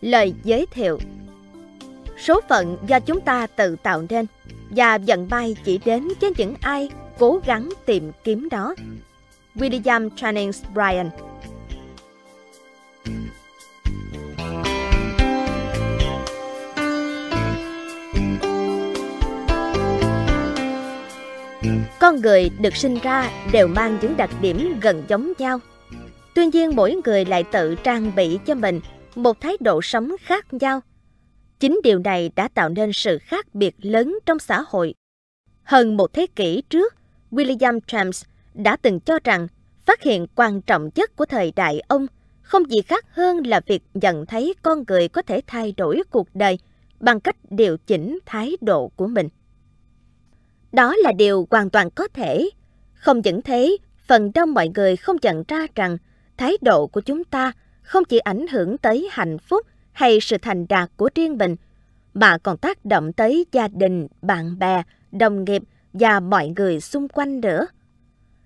Lời giới thiệu Số phận do chúng ta tự tạo nên và vận may chỉ đến với những ai cố gắng tìm kiếm đó. William Jennings Bryan Con người được sinh ra đều mang những đặc điểm gần giống nhau. Tuy nhiên mỗi người lại tự trang bị cho mình một thái độ sống khác nhau. Chính điều này đã tạo nên sự khác biệt lớn trong xã hội. Hơn một thế kỷ trước, William James đã từng cho rằng phát hiện quan trọng nhất của thời đại ông không gì khác hơn là việc nhận thấy con người có thể thay đổi cuộc đời bằng cách điều chỉnh thái độ của mình. Đó là điều hoàn toàn có thể. Không những thế, phần đông mọi người không nhận ra rằng thái độ của chúng ta không chỉ ảnh hưởng tới hạnh phúc hay sự thành đạt của riêng mình, mà còn tác động tới gia đình, bạn bè, đồng nghiệp và mọi người xung quanh nữa.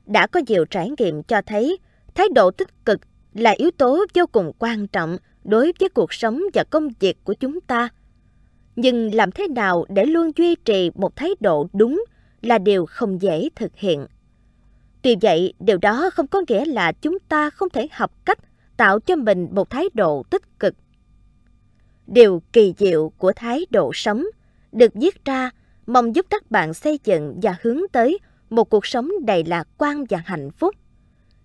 Đã có nhiều trải nghiệm cho thấy thái độ tích cực là yếu tố vô cùng quan trọng đối với cuộc sống và công việc của chúng ta. Nhưng làm thế nào để luôn duy trì một thái độ đúng là điều không dễ thực hiện. Tuy vậy, điều đó không có nghĩa là chúng ta không thể học cách tạo cho mình một thái độ tích cực. Điều kỳ diệu của thái độ sống được viết ra mong giúp các bạn xây dựng và hướng tới một cuộc sống đầy lạc quan và hạnh phúc.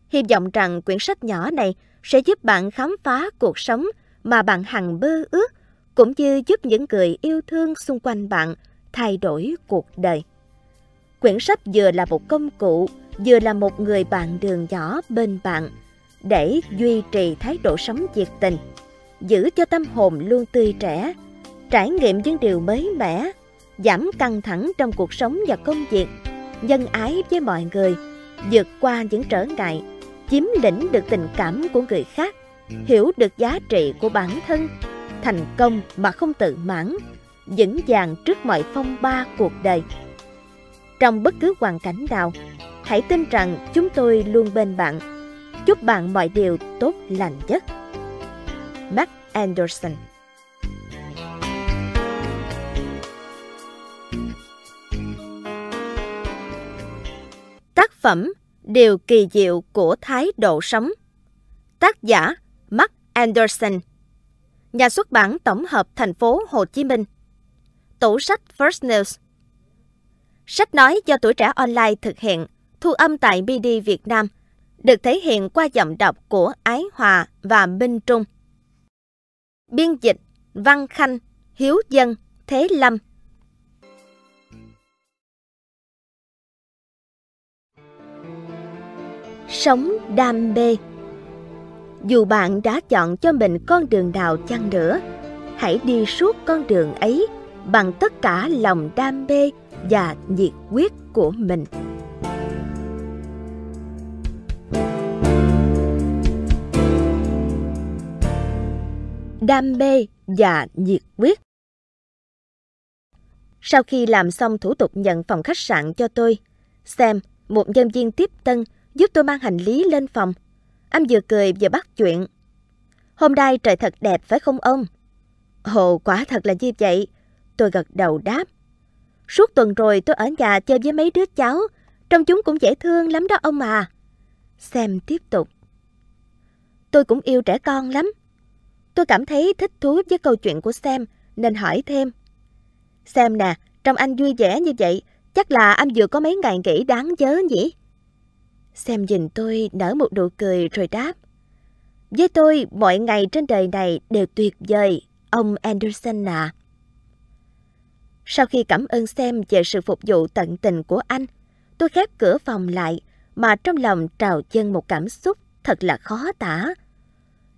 Hy vọng rằng quyển sách nhỏ này sẽ giúp bạn khám phá cuộc sống mà bạn hằng mơ ước, cũng như giúp những người yêu thương xung quanh bạn thay đổi cuộc đời. Quyển sách vừa là một công cụ, vừa là một người bạn đường nhỏ bên bạn để duy trì thái độ sống nhiệt tình, giữ cho tâm hồn luôn tươi trẻ, trải nghiệm những điều mới mẻ, giảm căng thẳng trong cuộc sống và công việc, nhân ái với mọi người, vượt qua những trở ngại, chiếm lĩnh được tình cảm của người khác, hiểu được giá trị của bản thân, thành công mà không tự mãn, vững vàng trước mọi phong ba cuộc đời. Trong bất cứ hoàn cảnh nào, hãy tin rằng chúng tôi luôn bên bạn. Chúc bạn mọi điều tốt lành nhất. Mark Anderson. Tác phẩm Điều kỳ diệu của thái độ sống. Tác giả Mark Anderson. Nhà xuất bản tổng hợp thành phố Hồ Chí Minh. Tủ sách First News. Sách nói do tuổi trẻ online thực hiện, thu âm tại BD Việt Nam, được thể hiện qua giọng đọc của Ái Hòa và Minh Trung. Biên dịch Văn Khanh, Hiếu Dân, Thế Lâm Sống đam mê Dù bạn đã chọn cho mình con đường nào chăng nữa, hãy đi suốt con đường ấy bằng tất cả lòng đam mê và nhiệt quyết của mình. Đam mê và nhiệt huyết Sau khi làm xong thủ tục nhận phòng khách sạn cho tôi, xem một nhân viên tiếp tân giúp tôi mang hành lý lên phòng. Anh vừa cười vừa bắt chuyện. Hôm nay trời thật đẹp phải không ông? Ồ, quả thật là như vậy. Tôi gật đầu đáp. Suốt tuần rồi tôi ở nhà chơi với mấy đứa cháu, trong chúng cũng dễ thương lắm đó ông à. Xem tiếp tục. Tôi cũng yêu trẻ con lắm. Tôi cảm thấy thích thú với câu chuyện của Sam nên hỏi thêm. Sam nè, trong anh vui vẻ như vậy, chắc là anh vừa có mấy ngày nghỉ đáng nhớ nhỉ? Sam nhìn tôi nở một nụ cười rồi đáp. Với tôi, mọi ngày trên đời này đều tuyệt vời, ông Anderson à. Sau khi cảm ơn Sam về sự phục vụ tận tình của anh, tôi khép cửa phòng lại mà trong lòng trào dâng một cảm xúc thật là khó tả.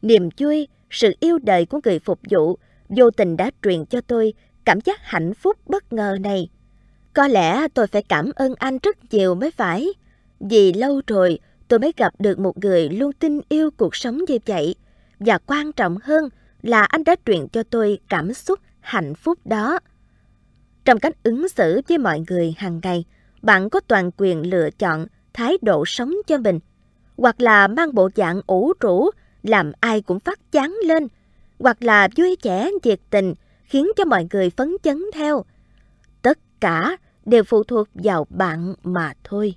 Niềm vui, sự yêu đời của người phục vụ vô tình đã truyền cho tôi cảm giác hạnh phúc bất ngờ này. Có lẽ tôi phải cảm ơn anh rất nhiều mới phải. Vì lâu rồi tôi mới gặp được một người luôn tin yêu cuộc sống như vậy. Và quan trọng hơn là anh đã truyền cho tôi cảm xúc hạnh phúc đó. Trong cách ứng xử với mọi người hàng ngày, bạn có toàn quyền lựa chọn thái độ sống cho mình, hoặc là mang bộ dạng ủ rũ, làm ai cũng phát chán lên, hoặc là vui vẻ nhiệt tình khiến cho mọi người phấn chấn theo. Tất cả đều phụ thuộc vào bạn mà thôi.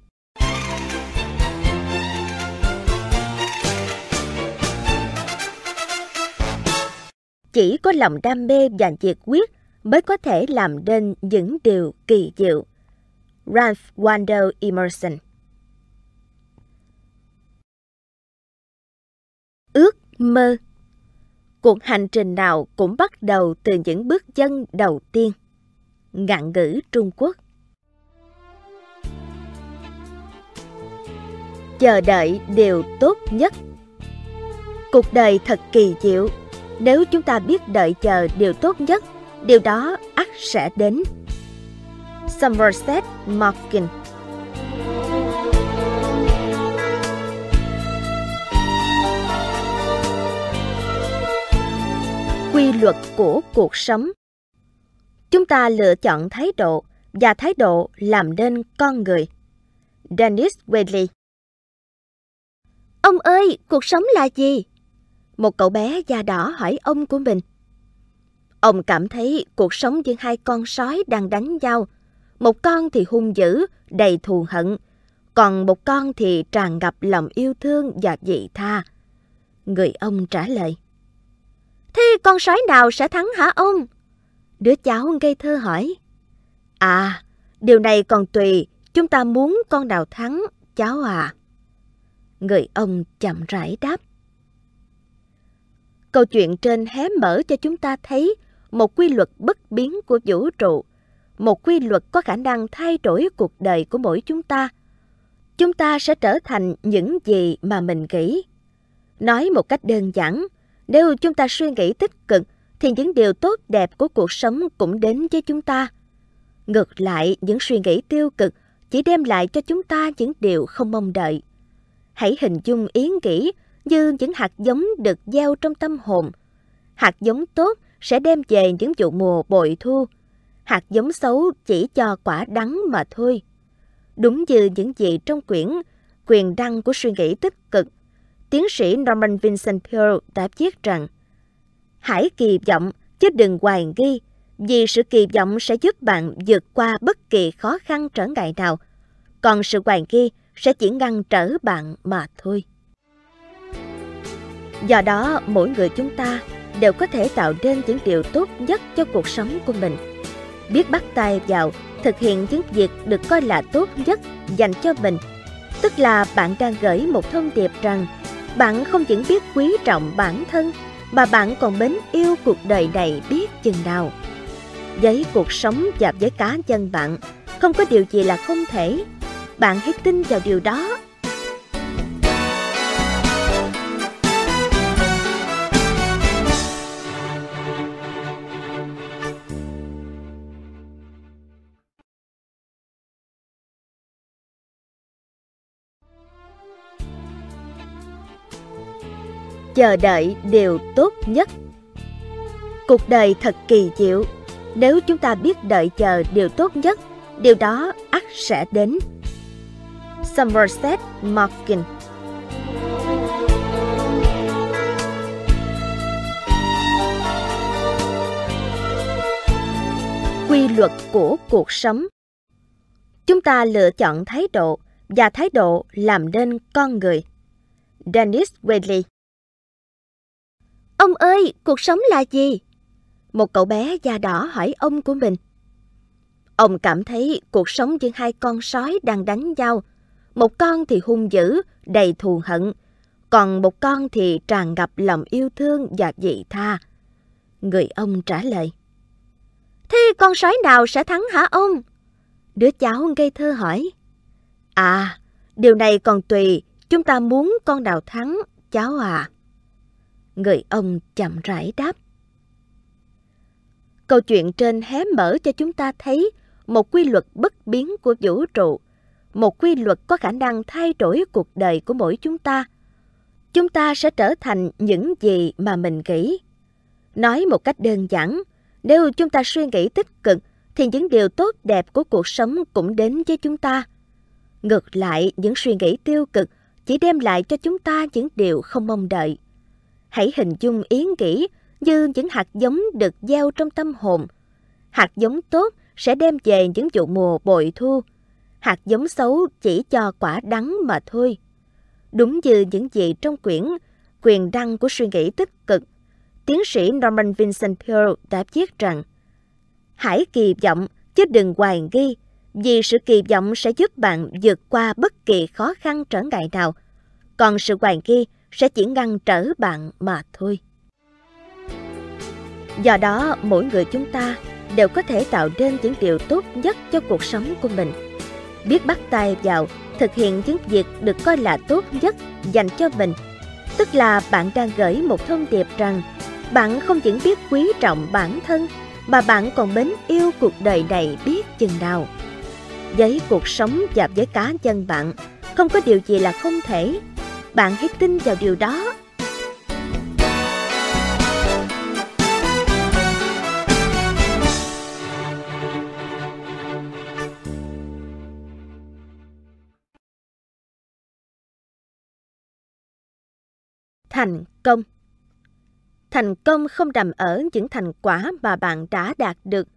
Chỉ có lòng đam mê và nhiệt quyết mới có thể làm nên những điều kỳ diệu. Ralph Waldo Emerson Ước mơ Cuộc hành trình nào cũng bắt đầu từ những bước chân đầu tiên. Ngạn ngữ Trung Quốc Chờ đợi điều tốt nhất Cuộc đời thật kỳ diệu. Nếu chúng ta biết đợi chờ điều tốt nhất, điều đó ắt sẽ đến. Somerset Morgan quy luật của cuộc sống. Chúng ta lựa chọn thái độ và thái độ làm nên con người. Dennis Whaley ông ơi cuộc sống là gì? Một cậu bé da đỏ hỏi ông của mình. Ông cảm thấy cuộc sống như hai con sói đang đánh nhau. Một con thì hung dữ đầy thù hận. Còn một con thì tràn ngập lòng yêu thương và vị tha. Người ông trả lời Thế con sói nào sẽ thắng hả ông? Đứa cháu ngây thơ hỏi. À, điều này còn tùy, chúng ta muốn con nào thắng, cháu à. Người ông chậm rãi đáp. Câu chuyện trên hé mở cho chúng ta thấy một quy luật bất biến của vũ trụ, một quy luật có khả năng thay đổi cuộc đời của mỗi chúng ta. Chúng ta sẽ trở thành những gì mà mình nghĩ. Nói một cách đơn giản, nếu chúng ta suy nghĩ tích cực, thì những điều tốt đẹp của cuộc sống cũng đến với chúng ta. Ngược lại, những suy nghĩ tiêu cực chỉ đem lại cho chúng ta những điều không mong đợi. Hãy hình dung ý nghĩ như những hạt giống được gieo trong tâm hồn. Hạt giống tốt sẽ đem về những vụ mùa bội thu. Hạt giống xấu chỉ cho quả đắng mà thôi. Đúng như những gì trong quyển Quyền đăng của suy nghĩ tích cực tiến sĩ Norman Vincent Peale đã viết rằng Hãy kỳ vọng chứ đừng hoài nghi, vì sự kỳ vọng sẽ giúp bạn vượt qua bất kỳ khó khăn trở ngại nào, còn sự hoài nghi sẽ chỉ ngăn trở bạn mà thôi. Do đó, mỗi người chúng ta đều có thể tạo nên những điều tốt nhất cho cuộc sống của mình. Biết bắt tay vào thực hiện những việc được coi là tốt nhất dành cho mình, tức là bạn đang gửi một thông điệp rằng bạn không chỉ biết quý trọng bản thân mà bạn còn mến yêu cuộc đời này biết chừng nào. Với cuộc sống và với cá nhân bạn, không có điều gì là không thể. Bạn hãy tin vào điều đó chờ đợi điều tốt nhất. Cuộc đời thật kỳ diệu, nếu chúng ta biết đợi chờ điều tốt nhất, điều đó ắt sẽ đến. Somerset Maugham Quy luật của cuộc sống Chúng ta lựa chọn thái độ và thái độ làm nên con người. Dennis Whaley Ông ơi, cuộc sống là gì? Một cậu bé da đỏ hỏi ông của mình. Ông cảm thấy cuộc sống như hai con sói đang đánh nhau. Một con thì hung dữ, đầy thù hận, còn một con thì tràn ngập lòng yêu thương và dị tha. Người ông trả lời. Thế con sói nào sẽ thắng hả ông? Đứa cháu ngây thơ hỏi. À, điều này còn tùy, chúng ta muốn con nào thắng, cháu à. Người ông chậm rãi đáp. Câu chuyện trên hé mở cho chúng ta thấy một quy luật bất biến của vũ trụ, một quy luật có khả năng thay đổi cuộc đời của mỗi chúng ta. Chúng ta sẽ trở thành những gì mà mình nghĩ. Nói một cách đơn giản, nếu chúng ta suy nghĩ tích cực thì những điều tốt đẹp của cuộc sống cũng đến với chúng ta. Ngược lại, những suy nghĩ tiêu cực chỉ đem lại cho chúng ta những điều không mong đợi. Hãy hình dung ý nghĩ như những hạt giống được gieo trong tâm hồn. Hạt giống tốt sẽ đem về những vụ mùa bội thu. Hạt giống xấu chỉ cho quả đắng mà thôi. Đúng như những gì trong quyển Quyền đăng của suy nghĩ tích cực, tiến sĩ Norman Vincent Peale đã viết rằng Hãy kỳ vọng chứ đừng hoài nghi, vì sự kỳ vọng sẽ giúp bạn vượt qua bất kỳ khó khăn trở ngại nào, còn sự hoài nghi sẽ chỉ ngăn trở bạn mà thôi. Do đó, mỗi người chúng ta đều có thể tạo nên những điều tốt nhất cho cuộc sống của mình. Biết bắt tay vào thực hiện những việc được coi là tốt nhất dành cho mình, tức là bạn đang gửi một thông điệp rằng bạn không chỉ biết quý trọng bản thân mà bạn còn mến yêu cuộc đời này biết chừng nào. Với cuộc sống và với cá nhân bạn, không có điều gì là không thể. Bạn hãy tin vào điều đó Thành công Thành công không nằm ở những thành quả mà bạn đã đạt được.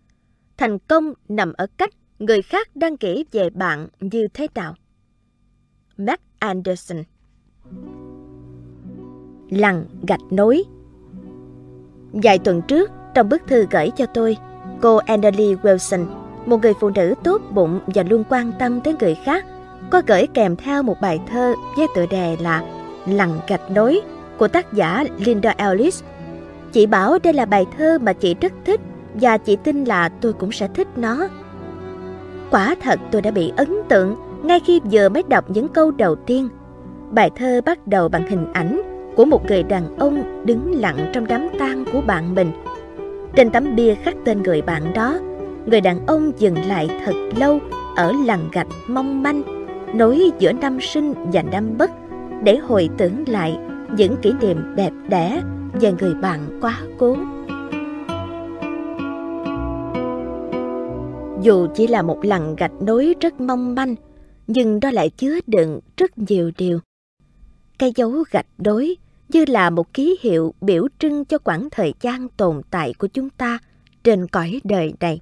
Thành công nằm ở cách người khác đang nghĩ về bạn như thế nào. mac Anderson Lằn gạch nối Vài tuần trước, trong bức thư gửi cho tôi, cô Annalie Wilson, một người phụ nữ tốt bụng và luôn quan tâm tới người khác, có gửi kèm theo một bài thơ với tựa đề là Lằn gạch nối của tác giả Linda Ellis. Chị bảo đây là bài thơ mà chị rất thích và chị tin là tôi cũng sẽ thích nó. Quả thật tôi đã bị ấn tượng ngay khi vừa mới đọc những câu đầu tiên. Bài thơ bắt đầu bằng hình ảnh của một người đàn ông đứng lặng trong đám tang của bạn mình. Trên tấm bia khắc tên người bạn đó, người đàn ông dừng lại thật lâu ở làng gạch mong manh, nối giữa năm sinh và năm bất để hồi tưởng lại những kỷ niệm đẹp đẽ về người bạn quá cố. Dù chỉ là một lằn gạch nối rất mong manh, nhưng đó lại chứa đựng rất nhiều điều. Cái dấu gạch đối như là một ký hiệu biểu trưng cho quãng thời gian tồn tại của chúng ta trên cõi đời này.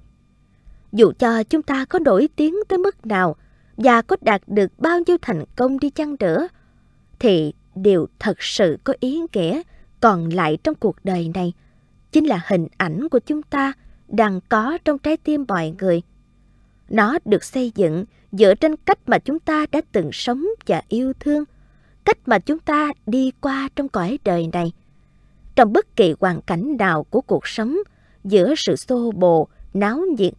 Dù cho chúng ta có nổi tiếng tới mức nào và có đạt được bao nhiêu thành công đi chăng nữa, thì điều thật sự có ý nghĩa còn lại trong cuộc đời này chính là hình ảnh của chúng ta đang có trong trái tim mọi người. Nó được xây dựng dựa trên cách mà chúng ta đã từng sống và yêu thương, cách mà chúng ta đi qua trong cõi đời này. Trong bất kỳ hoàn cảnh nào của cuộc sống, giữa sự xô bồ, náo nhiệt,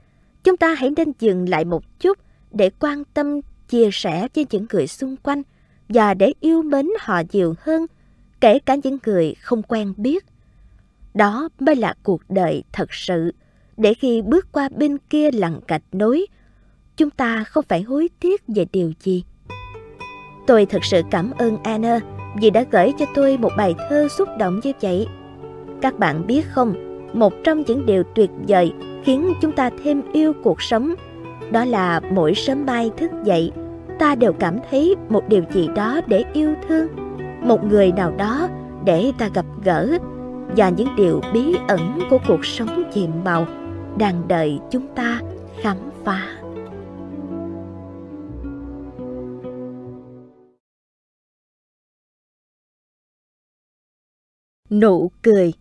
chúng ta hãy nên dừng lại một chút để quan tâm, chia sẻ với những người xung quanh và để yêu mến họ nhiều hơn, kể cả những người không quen biết. Đó mới là cuộc đời thật sự, để khi bước qua bên kia lằn gạch nối, chúng ta không phải hối tiếc về điều gì. Tôi thật sự cảm ơn Anna vì đã gửi cho tôi một bài thơ xúc động như vậy. Các bạn biết không, một trong những điều tuyệt vời khiến chúng ta thêm yêu cuộc sống đó là mỗi sớm mai thức dậy ta đều cảm thấy một điều gì đó để yêu thương một người nào đó để ta gặp gỡ và những điều bí ẩn của cuộc sống nhiệm màu đang đợi chúng ta khám phá nụ cười.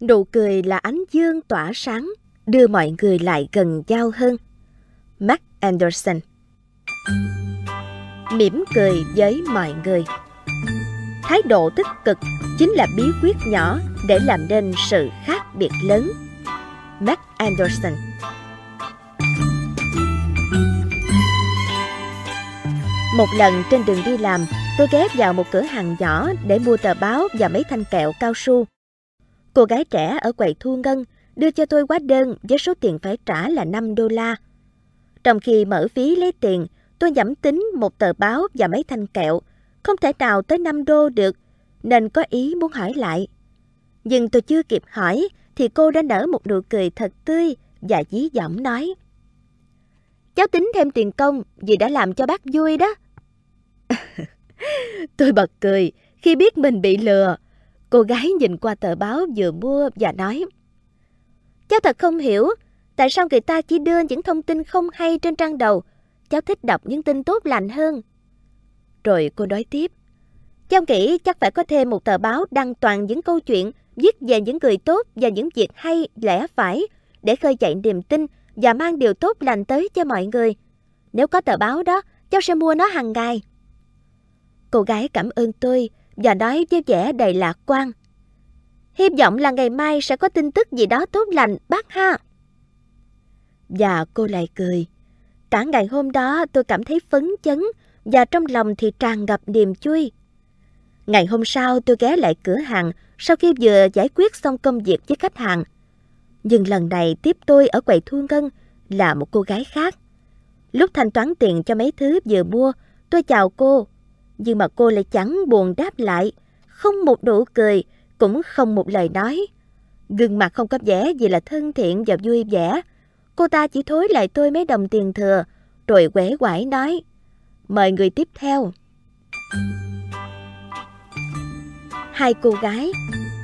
Nụ cười là ánh dương tỏa sáng, đưa mọi người lại gần nhau hơn. Mark anderson. Mỉm cười với mọi người. Thái độ tích cực chính là bí quyết nhỏ để làm nên sự khác biệt lớn. Mac Anderson. Một lần trên đường đi làm, tôi ghé vào một cửa hàng nhỏ để mua tờ báo và mấy thanh kẹo cao su. Cô gái trẻ ở quầy thu ngân đưa cho tôi hóa đơn với số tiền phải trả là 5 đô la. Trong khi mở phí lấy tiền, Tôi nhẩm tính một tờ báo và mấy thanh kẹo, không thể nào tới 5 đô được, nên có ý muốn hỏi lại. Nhưng tôi chưa kịp hỏi thì cô đã nở một nụ cười thật tươi và dí dỏm nói. Cháu tính thêm tiền công vì đã làm cho bác vui đó tôi bật cười khi biết mình bị lừa. Cô gái nhìn qua tờ báo vừa mua và nói Cháu thật không hiểu tại sao người ta chỉ đưa những thông tin không hay trên trang đầu. Cháu thích đọc những tin tốt lành hơn. Rồi cô nói tiếp. Cháu nghĩ chắc phải có thêm một tờ báo đăng toàn những câu chuyện viết về những người tốt và những việc hay, lẽ phải để khơi dậy niềm tin và mang điều tốt lành tới cho mọi người. Nếu có tờ báo đó, cháu sẽ mua nó hàng ngày. Cô gái cảm ơn tôi và nói với vẻ đầy lạc quan. Hy vọng là ngày mai sẽ có tin tức gì đó tốt lành bác ha. Và cô lại cười. Cả ngày hôm đó tôi cảm thấy phấn chấn và trong lòng thì tràn ngập niềm vui. Ngày hôm sau tôi ghé lại cửa hàng sau khi vừa giải quyết xong công việc với khách hàng. Nhưng lần này tiếp tôi ở quầy thu ngân là một cô gái khác. Lúc thanh toán tiền cho mấy thứ vừa mua, tôi chào cô. Nhưng mà cô lại chẳng buồn đáp lại, không một nụ cười, cũng không một lời nói. Gương mặt không có vẻ gì là thân thiện và vui vẻ. Cô ta chỉ thối lại tôi mấy đồng tiền thừa, rồi quẻ quải nói. Mời người tiếp theo. Hai cô gái,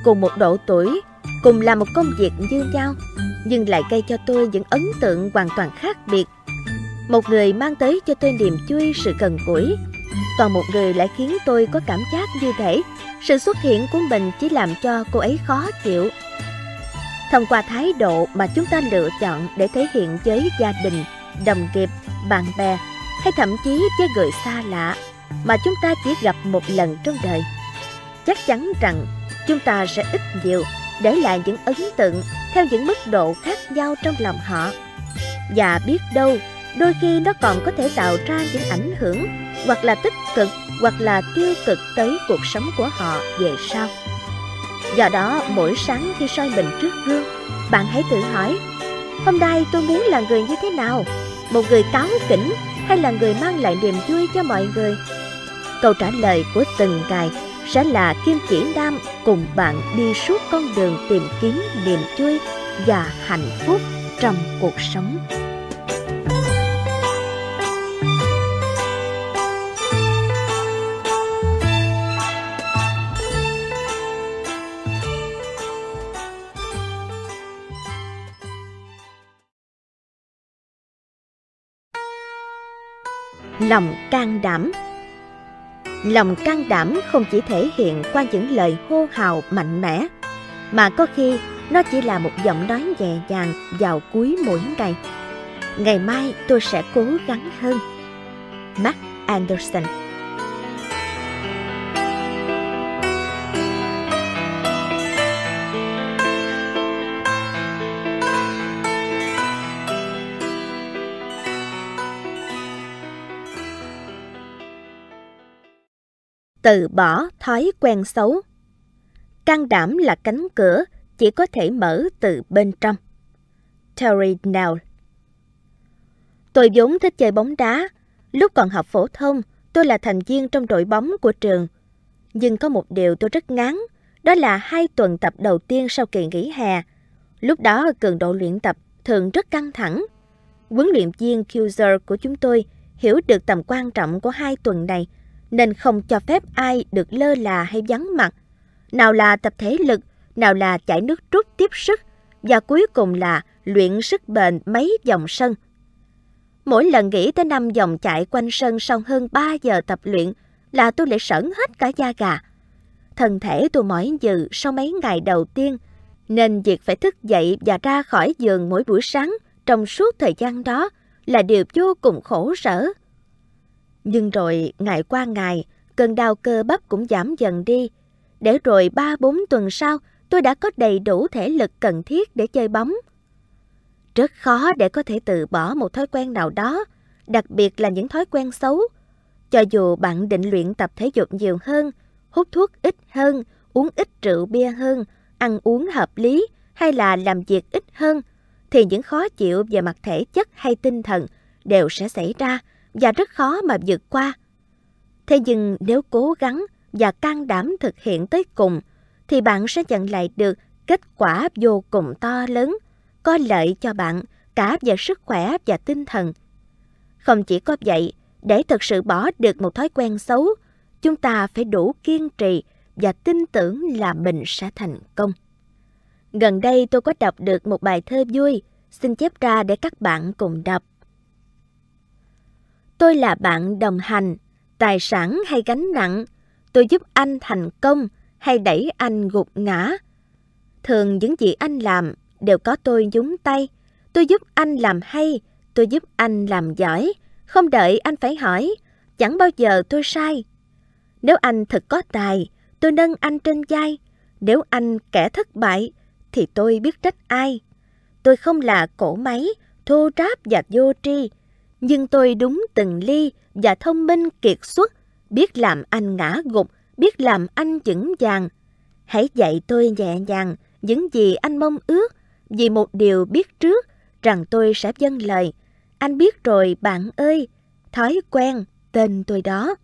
cùng một độ tuổi, cùng làm một công việc như nhau, nhưng lại gây cho tôi những ấn tượng hoàn toàn khác biệt. Một người mang tới cho tôi niềm vui sự cần củi, còn một người lại khiến tôi có cảm giác như thể sự xuất hiện của mình chỉ làm cho cô ấy khó chịu. Thông qua thái độ mà chúng ta lựa chọn để thể hiện với gia đình, đồng nghiệp, bạn bè hay thậm chí với người xa lạ mà chúng ta chỉ gặp một lần trong đời. Chắc chắn rằng chúng ta sẽ ít nhiều để lại những ấn tượng theo những mức độ khác nhau trong lòng họ. Và biết đâu, đôi khi nó còn có thể tạo ra những ảnh hưởng hoặc là tích cực hoặc là tiêu cực tới cuộc sống của họ về sau. Do đó, mỗi sáng khi soi mình trước gương, bạn hãy tự hỏi, hôm nay tôi muốn là người như thế nào? Một người cáo kỉnh hay là người mang lại niềm vui cho mọi người? Câu trả lời của từng ngày sẽ là kim chỉ nam cùng bạn đi suốt con đường tìm kiếm niềm vui và hạnh phúc trong cuộc sống. Lòng can đảm. Lòng can đảm không chỉ thể hiện qua những lời hô hào mạnh mẽ, mà có khi nó chỉ là một giọng nói nhẹ nhàng vào cuối mỗi ngày. Ngày mai tôi sẽ cố gắng hơn. Mark anderson từ bỏ thói quen xấu. Can đảm là cánh cửa chỉ có thể mở từ bên trong. Terry Nell Tôi vốn thích chơi bóng đá. Lúc còn học phổ thông, tôi là thành viên trong đội bóng của trường. Nhưng có một điều tôi rất ngán, đó là hai tuần tập đầu tiên sau kỳ nghỉ hè. Lúc đó cường độ luyện tập thường rất căng thẳng. Huấn luyện viên Kuzer của chúng tôi hiểu được tầm quan trọng của hai tuần này nên không cho phép ai được lơ là hay vắng mặt. Nào là tập thể lực, nào là chảy nước rút tiếp sức, và cuối cùng là luyện sức bền mấy vòng sân. Mỗi lần nghĩ tới năm vòng chạy quanh sân sau hơn 3 giờ tập luyện là tôi lại sởn hết cả da gà. Thân thể tôi mỏi dừ sau mấy ngày đầu tiên, nên việc phải thức dậy và ra khỏi giường mỗi buổi sáng trong suốt thời gian đó là điều vô cùng khổ sở. Nhưng rồi ngày qua ngày, cơn đau cơ bắp cũng giảm dần đi. Để rồi 3-4 tuần sau, tôi đã có đầy đủ thể lực cần thiết để chơi bóng. Rất khó để có thể từ bỏ một thói quen nào đó, đặc biệt là những thói quen xấu. Cho dù bạn định luyện tập thể dục nhiều hơn, hút thuốc ít hơn, uống ít rượu bia hơn, ăn uống hợp lý hay là làm việc ít hơn, thì những khó chịu về mặt thể chất hay tinh thần đều sẽ xảy ra và rất khó mà vượt qua. Thế nhưng nếu cố gắng và can đảm thực hiện tới cùng, thì bạn sẽ nhận lại được kết quả vô cùng to lớn, có lợi cho bạn cả về sức khỏe và tinh thần. Không chỉ có vậy, để thực sự bỏ được một thói quen xấu, chúng ta phải đủ kiên trì và tin tưởng là mình sẽ thành công. Gần đây tôi có đọc được một bài thơ vui, xin chép ra để các bạn cùng đọc. Tôi là bạn đồng hành, tài sản hay gánh nặng, tôi giúp anh thành công hay đẩy anh gục ngã. Thường những gì anh làm đều có tôi nhúng tay. Tôi giúp anh làm hay, tôi giúp anh làm giỏi. Không đợi anh phải hỏi, chẳng bao giờ tôi sai. Nếu anh thật có tài, tôi nâng anh trên vai. Nếu anh kẻ thất bại, thì tôi biết trách ai. Tôi không là cổ máy, thô ráp và vô tri, nhưng tôi đúng từng ly và thông minh kiệt xuất, biết làm anh ngã gục, biết làm anh vững vàng. Hãy dạy tôi nhẹ nhàng những gì anh mong ước, vì một điều biết trước rằng tôi sẽ dâng lời. Anh biết rồi bạn ơi, thói quen, tên tôi đó.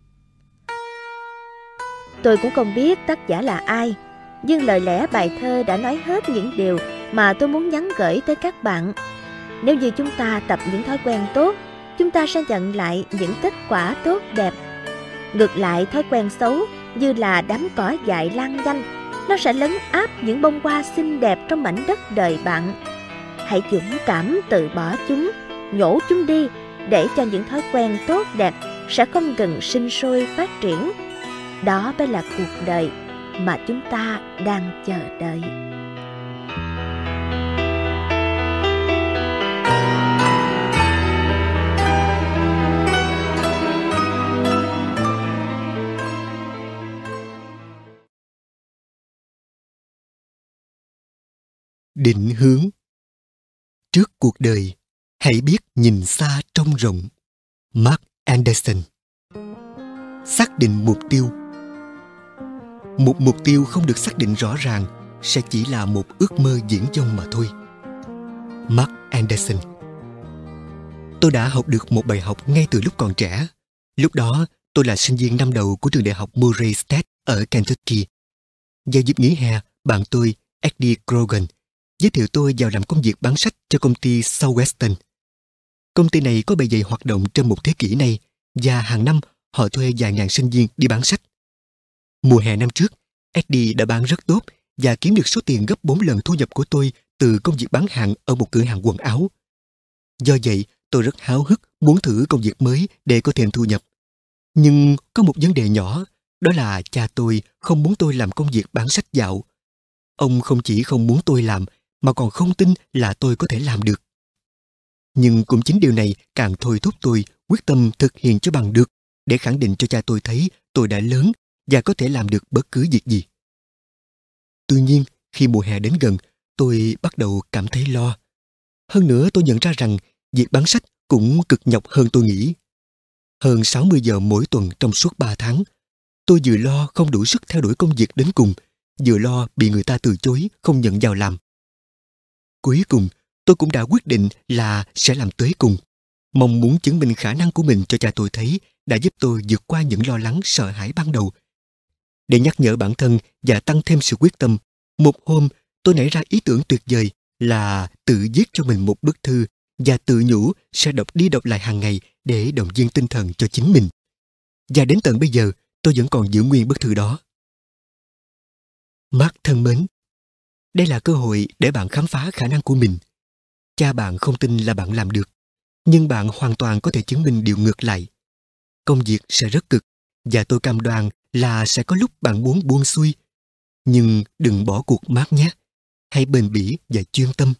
Tôi cũng không biết tác giả là ai, nhưng lời lẽ bài thơ đã nói hết những điều mà tôi muốn nhắn gửi tới các bạn. Nếu như chúng ta tập những thói quen tốt, chúng ta sẽ nhận lại những kết quả tốt đẹp. Ngược lại, thói quen xấu như là đám cỏ dại lan nhanh, nó sẽ lấn áp những bông hoa xinh đẹp trong mảnh đất đời bạn. Hãy dũng cảm từ bỏ chúng, nhổ chúng đi để cho những thói quen tốt đẹp sẽ không ngừng sinh sôi phát triển. Đó mới là cuộc đời mà chúng ta đang chờ đợi. Định hướng. Trước cuộc đời, hãy biết nhìn xa trông rộng. Mark anderson. Xác định mục tiêu. Một mục tiêu không được xác định rõ ràng sẽ chỉ là một ước mơ diễn dông mà thôi. Mark anderson. Tôi đã học được một bài học ngay từ lúc còn trẻ. Lúc đó, tôi là sinh viên năm đầu của trường đại học murray state ở kentucky. Vào dịp nghỉ hè, bạn tôi, eddie grogan giới thiệu tôi vào làm công việc bán sách cho công ty Southwestern. Công ty này có bề dày hoạt động trên một thế kỷ này và hàng năm họ thuê vài ngàn sinh viên đi bán sách. Mùa hè năm trước, Eddie đã bán rất tốt và kiếm được số tiền gấp 4 lần thu nhập của tôi từ công việc bán hàng ở một cửa hàng quần áo. Do vậy, tôi rất háo hức muốn thử công việc mới để có thêm thu nhập. Nhưng có một vấn đề nhỏ, đó là cha tôi không muốn tôi làm công việc bán sách dạo. Ông không chỉ không muốn tôi làm mà còn không tin là tôi có thể làm được. Nhưng cũng chính điều này càng thôi thúc tôi quyết tâm thực hiện cho bằng được để khẳng định cho cha tôi thấy tôi đã lớn và có thể làm được bất cứ việc gì. Tuy nhiên, khi mùa hè đến gần, tôi bắt đầu cảm thấy lo. Hơn nữa tôi nhận ra rằng việc bán sách cũng cực nhọc hơn tôi nghĩ. Hơn 60 giờ mỗi tuần trong suốt 3 tháng, tôi vừa lo không đủ sức theo đuổi công việc đến cùng, vừa lo bị người ta từ chối không nhận vào làm. Cuối cùng, tôi cũng đã quyết định là sẽ làm tới cùng. Mong muốn chứng minh khả năng của mình cho cha tôi thấy đã giúp tôi vượt qua những lo lắng sợ hãi ban đầu. Để nhắc nhở bản thân và tăng thêm sự quyết tâm, một hôm tôi nảy ra ý tưởng tuyệt vời là tự viết cho mình một bức thư và tự nhủ sẽ đọc đi đọc lại hàng ngày để động viên tinh thần cho chính mình. Và đến tận bây giờ, tôi vẫn còn giữ nguyên bức thư đó. Mark thân mến, đây là cơ hội để bạn khám phá khả năng của mình. Cha bạn không tin là bạn làm được, nhưng bạn hoàn toàn có thể chứng minh điều ngược lại. Công việc sẽ rất cực và tôi cam đoan là sẽ có lúc bạn muốn buông xuôi. Nhưng đừng bỏ cuộc mát nhé. Hãy bền bỉ và chuyên tâm.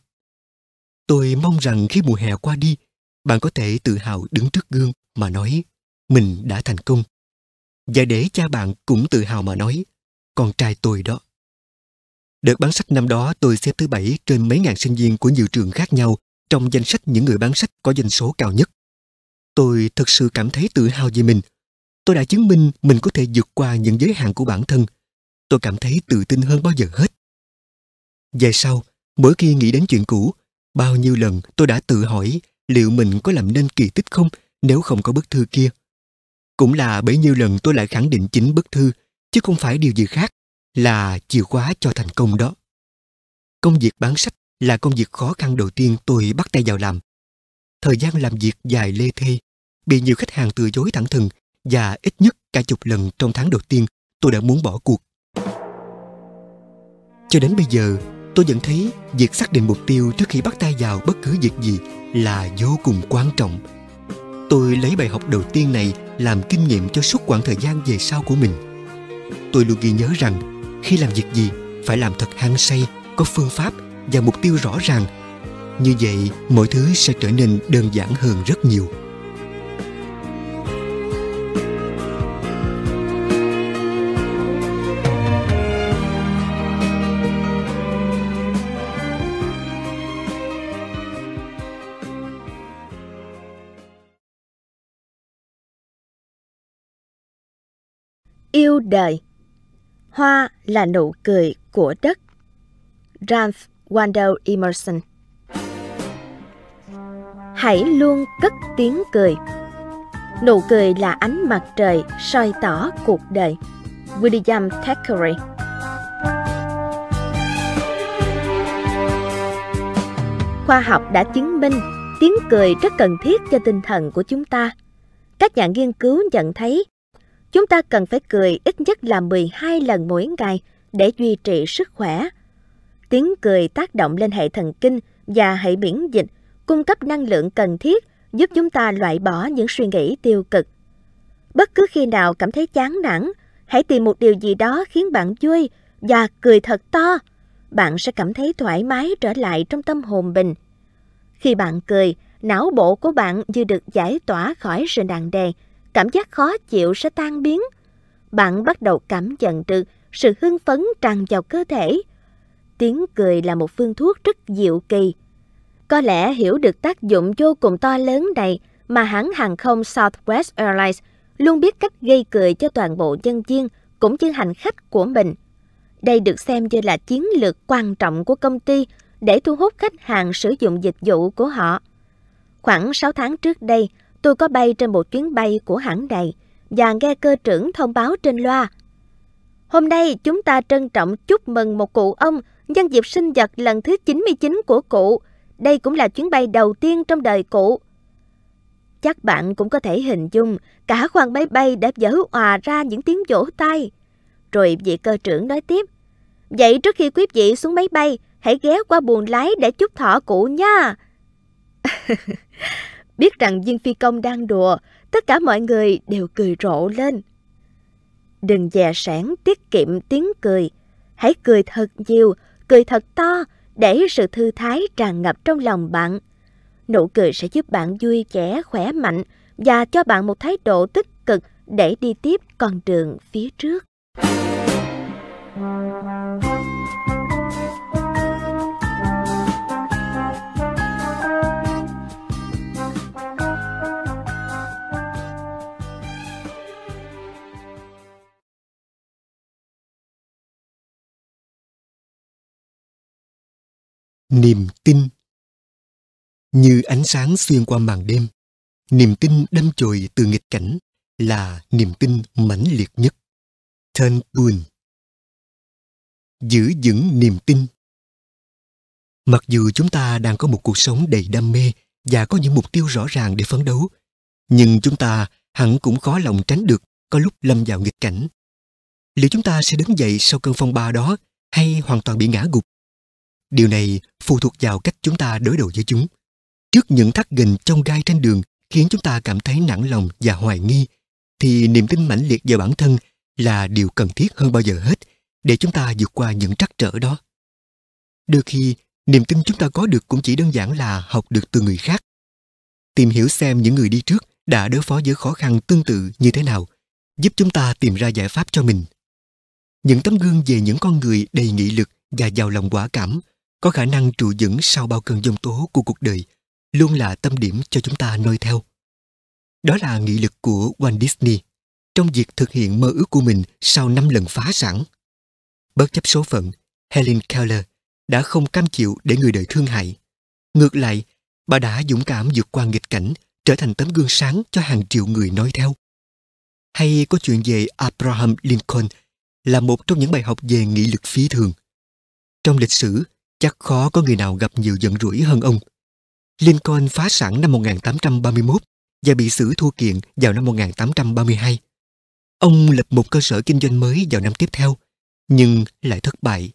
Tôi mong rằng khi mùa hè qua đi, bạn có thể tự hào đứng trước gương mà nói mình đã thành công. Và để cha bạn cũng tự hào mà nói con trai tôi đó. Đợt bán sách năm đó tôi xếp thứ bảy trên mấy ngàn sinh viên của nhiều trường khác nhau trong danh sách những người bán sách có doanh số cao nhất. Tôi thực sự cảm thấy tự hào về mình. Tôi đã chứng minh mình có thể vượt qua những giới hạn của bản thân. Tôi cảm thấy tự tin hơn bao giờ hết. Về sau, mỗi khi nghĩ đến chuyện cũ, bao nhiêu lần tôi đã tự hỏi liệu mình có làm nên kỳ tích không nếu không có bức thư kia. Cũng là bấy nhiêu lần tôi lại khẳng định chính bức thư, chứ không phải điều gì khác là chìa khóa cho thành công đó. Công việc bán sách là công việc khó khăn đầu tiên tôi bắt tay vào làm. Thời gian làm việc dài lê thê, bị nhiều khách hàng từ chối thẳng thừng và ít nhất cả chục lần trong tháng đầu tiên tôi đã muốn bỏ cuộc. Cho đến bây giờ, tôi vẫn thấy việc xác định mục tiêu trước khi bắt tay vào bất cứ việc gì là vô cùng quan trọng. Tôi lấy bài học đầu tiên này làm kinh nghiệm cho suốt quãng thời gian về sau của mình. Tôi luôn ghi nhớ rằng khi làm việc gì phải làm thật hăng say, có phương pháp và mục tiêu rõ ràng. Như vậy, mọi thứ sẽ trở nên đơn giản hơn rất nhiều. Yêu đời Hoa là nụ cười của đất. Ralph Waldo Emerson. Hãy luôn cất tiếng cười. Nụ cười là ánh mặt trời soi tỏ cuộc đời. William Thackeray. Khoa học đã chứng minh tiếng cười rất cần thiết cho tinh thần của chúng ta. Các nhà nghiên cứu nhận thấy Chúng ta cần phải cười ít nhất là 12 lần mỗi ngày để duy trì sức khỏe. Tiếng cười tác động lên hệ thần kinh và hệ miễn dịch, cung cấp năng lượng cần thiết giúp chúng ta loại bỏ những suy nghĩ tiêu cực. Bất cứ khi nào cảm thấy chán nản, hãy tìm một điều gì đó khiến bạn vui và cười thật to. Bạn sẽ cảm thấy thoải mái trở lại trong tâm hồn mình. Khi bạn cười, não bộ của bạn như được giải tỏa khỏi sự nặng đề, cảm giác khó chịu sẽ tan biến. Bạn bắt đầu cảm nhận được sự hưng phấn tràn vào cơ thể. Tiếng cười là một phương thuốc rất diệu kỳ. Có lẽ hiểu được tác dụng vô cùng to lớn này mà hãng hàng không Southwest Airlines luôn biết cách gây cười cho toàn bộ nhân viên cũng như hành khách của mình. Đây được xem như là chiến lược quan trọng của công ty để thu hút khách hàng sử dụng dịch vụ của họ. Khoảng 6 tháng trước đây, tôi có bay trên một chuyến bay của hãng này và nghe cơ trưởng thông báo trên loa. Hôm nay chúng ta trân trọng chúc mừng một cụ ông nhân dịp sinh nhật lần thứ 99 của cụ. Đây cũng là chuyến bay đầu tiên trong đời cụ. Chắc bạn cũng có thể hình dung cả khoang máy bay đã vỡ òa ra những tiếng vỗ tay. Rồi vị cơ trưởng nói tiếp. Vậy trước khi quý vị xuống máy bay, hãy ghé qua buồng lái để chúc thọ cụ nha. Biết rằng viên phi công đang đùa, tất cả mọi người đều cười rộ lên. Đừng dè sẻn tiết kiệm tiếng cười. Hãy cười thật nhiều, cười thật to để sự thư thái tràn ngập trong lòng bạn. Nụ cười sẽ giúp bạn vui vẻ, khỏe mạnh và cho bạn một thái độ tích cực để đi tiếp con đường phía trước. Niềm tin. Như ánh sáng xuyên qua màn đêm, niềm tin đâm chồi từ nghịch cảnh là niềm tin mãnh liệt nhất. Thân buồn giữ vững niềm tin. Mặc dù chúng ta đang có một cuộc sống đầy đam mê và có những mục tiêu rõ ràng để phấn đấu, nhưng chúng ta hẳn cũng khó lòng tránh được có lúc lâm vào nghịch cảnh. Liệu chúng ta sẽ đứng dậy sau cơn phong ba đó hay hoàn toàn bị ngã gục? Điều này phụ thuộc vào cách chúng ta đối đầu với chúng. Trước những thắt gình trong gai trên đường khiến chúng ta cảm thấy nản lòng và hoài nghi, thì niềm tin mãnh liệt vào bản thân là điều cần thiết hơn bao giờ hết để chúng ta vượt qua những trắc trở đó. Đôi khi, niềm tin chúng ta có được cũng chỉ đơn giản là học được từ người khác. Tìm hiểu xem những người đi trước đã đối phó với khó khăn tương tự như thế nào, giúp chúng ta tìm ra giải pháp cho mình. Những tấm gương về những con người đầy nghị lực và giàu lòng quả cảm có khả năng trụ vững sau bao cơn giông tố của cuộc đời luôn là tâm điểm cho chúng ta noi theo. Đó là nghị lực của Walt Disney trong việc thực hiện mơ ước của mình sau năm lần phá sản. Bất chấp số phận, Helen Keller đã không cam chịu để người đời thương hại. Ngược lại, bà đã dũng cảm vượt qua nghịch cảnh, trở thành tấm gương sáng cho hàng triệu người nói theo. Hay có chuyện về Abraham Lincoln là một trong những bài học về nghị lực phi thường. Trong lịch sử, chắc khó có người nào gặp nhiều giận rủi hơn ông. Lincoln phá sản năm 1831 và bị xử thua kiện vào năm 1832. Ông lập một cơ sở kinh doanh mới vào năm tiếp theo, nhưng lại thất bại.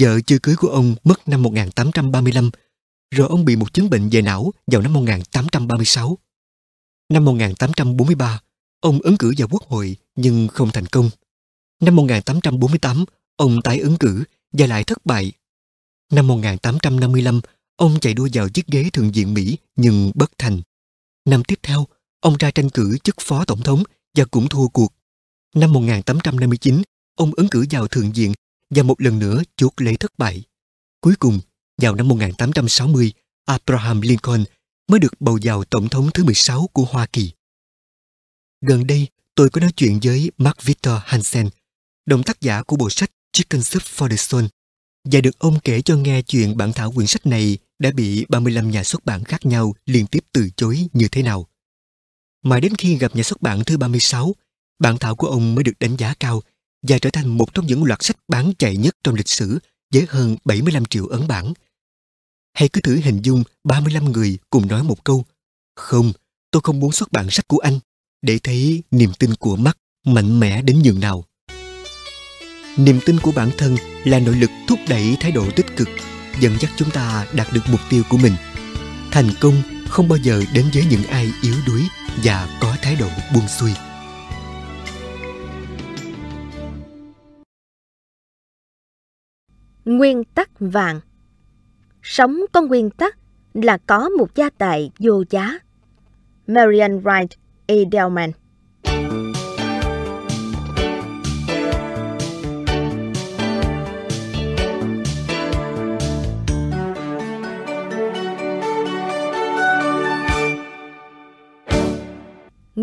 Vợ chưa cưới của ông mất năm 1835, rồi ông bị một chứng bệnh về não vào năm 1836. Năm 1843, ông ứng cử vào quốc hội nhưng không thành công. Năm 1848, ông tái ứng cử và lại thất bại. Năm 1855, ông chạy đua vào chiếc ghế thượng viện Mỹ nhưng bất thành. Năm tiếp theo, ông ra tranh cử chức phó tổng thống và cũng thua cuộc. Năm 1859, ông ứng cử vào thượng viện và một lần nữa chốt lấy thất bại. Cuối cùng, vào năm 1860, Abraham Lincoln mới được bầu vào tổng thống thứ 16 của Hoa Kỳ. Gần đây, tôi có nói chuyện với Mark Victor Hansen, đồng tác giả của bộ sách Chicken Soup for the Soul, và được ông kể cho nghe chuyện bản thảo quyển sách này đã bị 35 nhà xuất bản khác nhau liên tiếp từ chối như thế nào. Mà đến khi gặp nhà xuất bản thứ 36, bản thảo của ông mới được đánh giá cao và trở thành một trong những loạt sách bán chạy nhất trong lịch sử với hơn 75 triệu ấn bản. Hay cứ thử hình dung 35 người cùng nói một câu Không, tôi không muốn xuất bản sách của anh để thấy niềm tin của mắt mạnh mẽ đến nhường nào. Niềm tin của bản thân là nội lực thúc đẩy thái độ tích cực, dẫn dắt chúng ta đạt được mục tiêu của mình. Thành công không bao giờ đến với những ai yếu đuối và có thái độ buông xuôi. Nguyên tắc vàng Sống có nguyên tắc là có một gia tài vô giá. Marian Wright, Edelman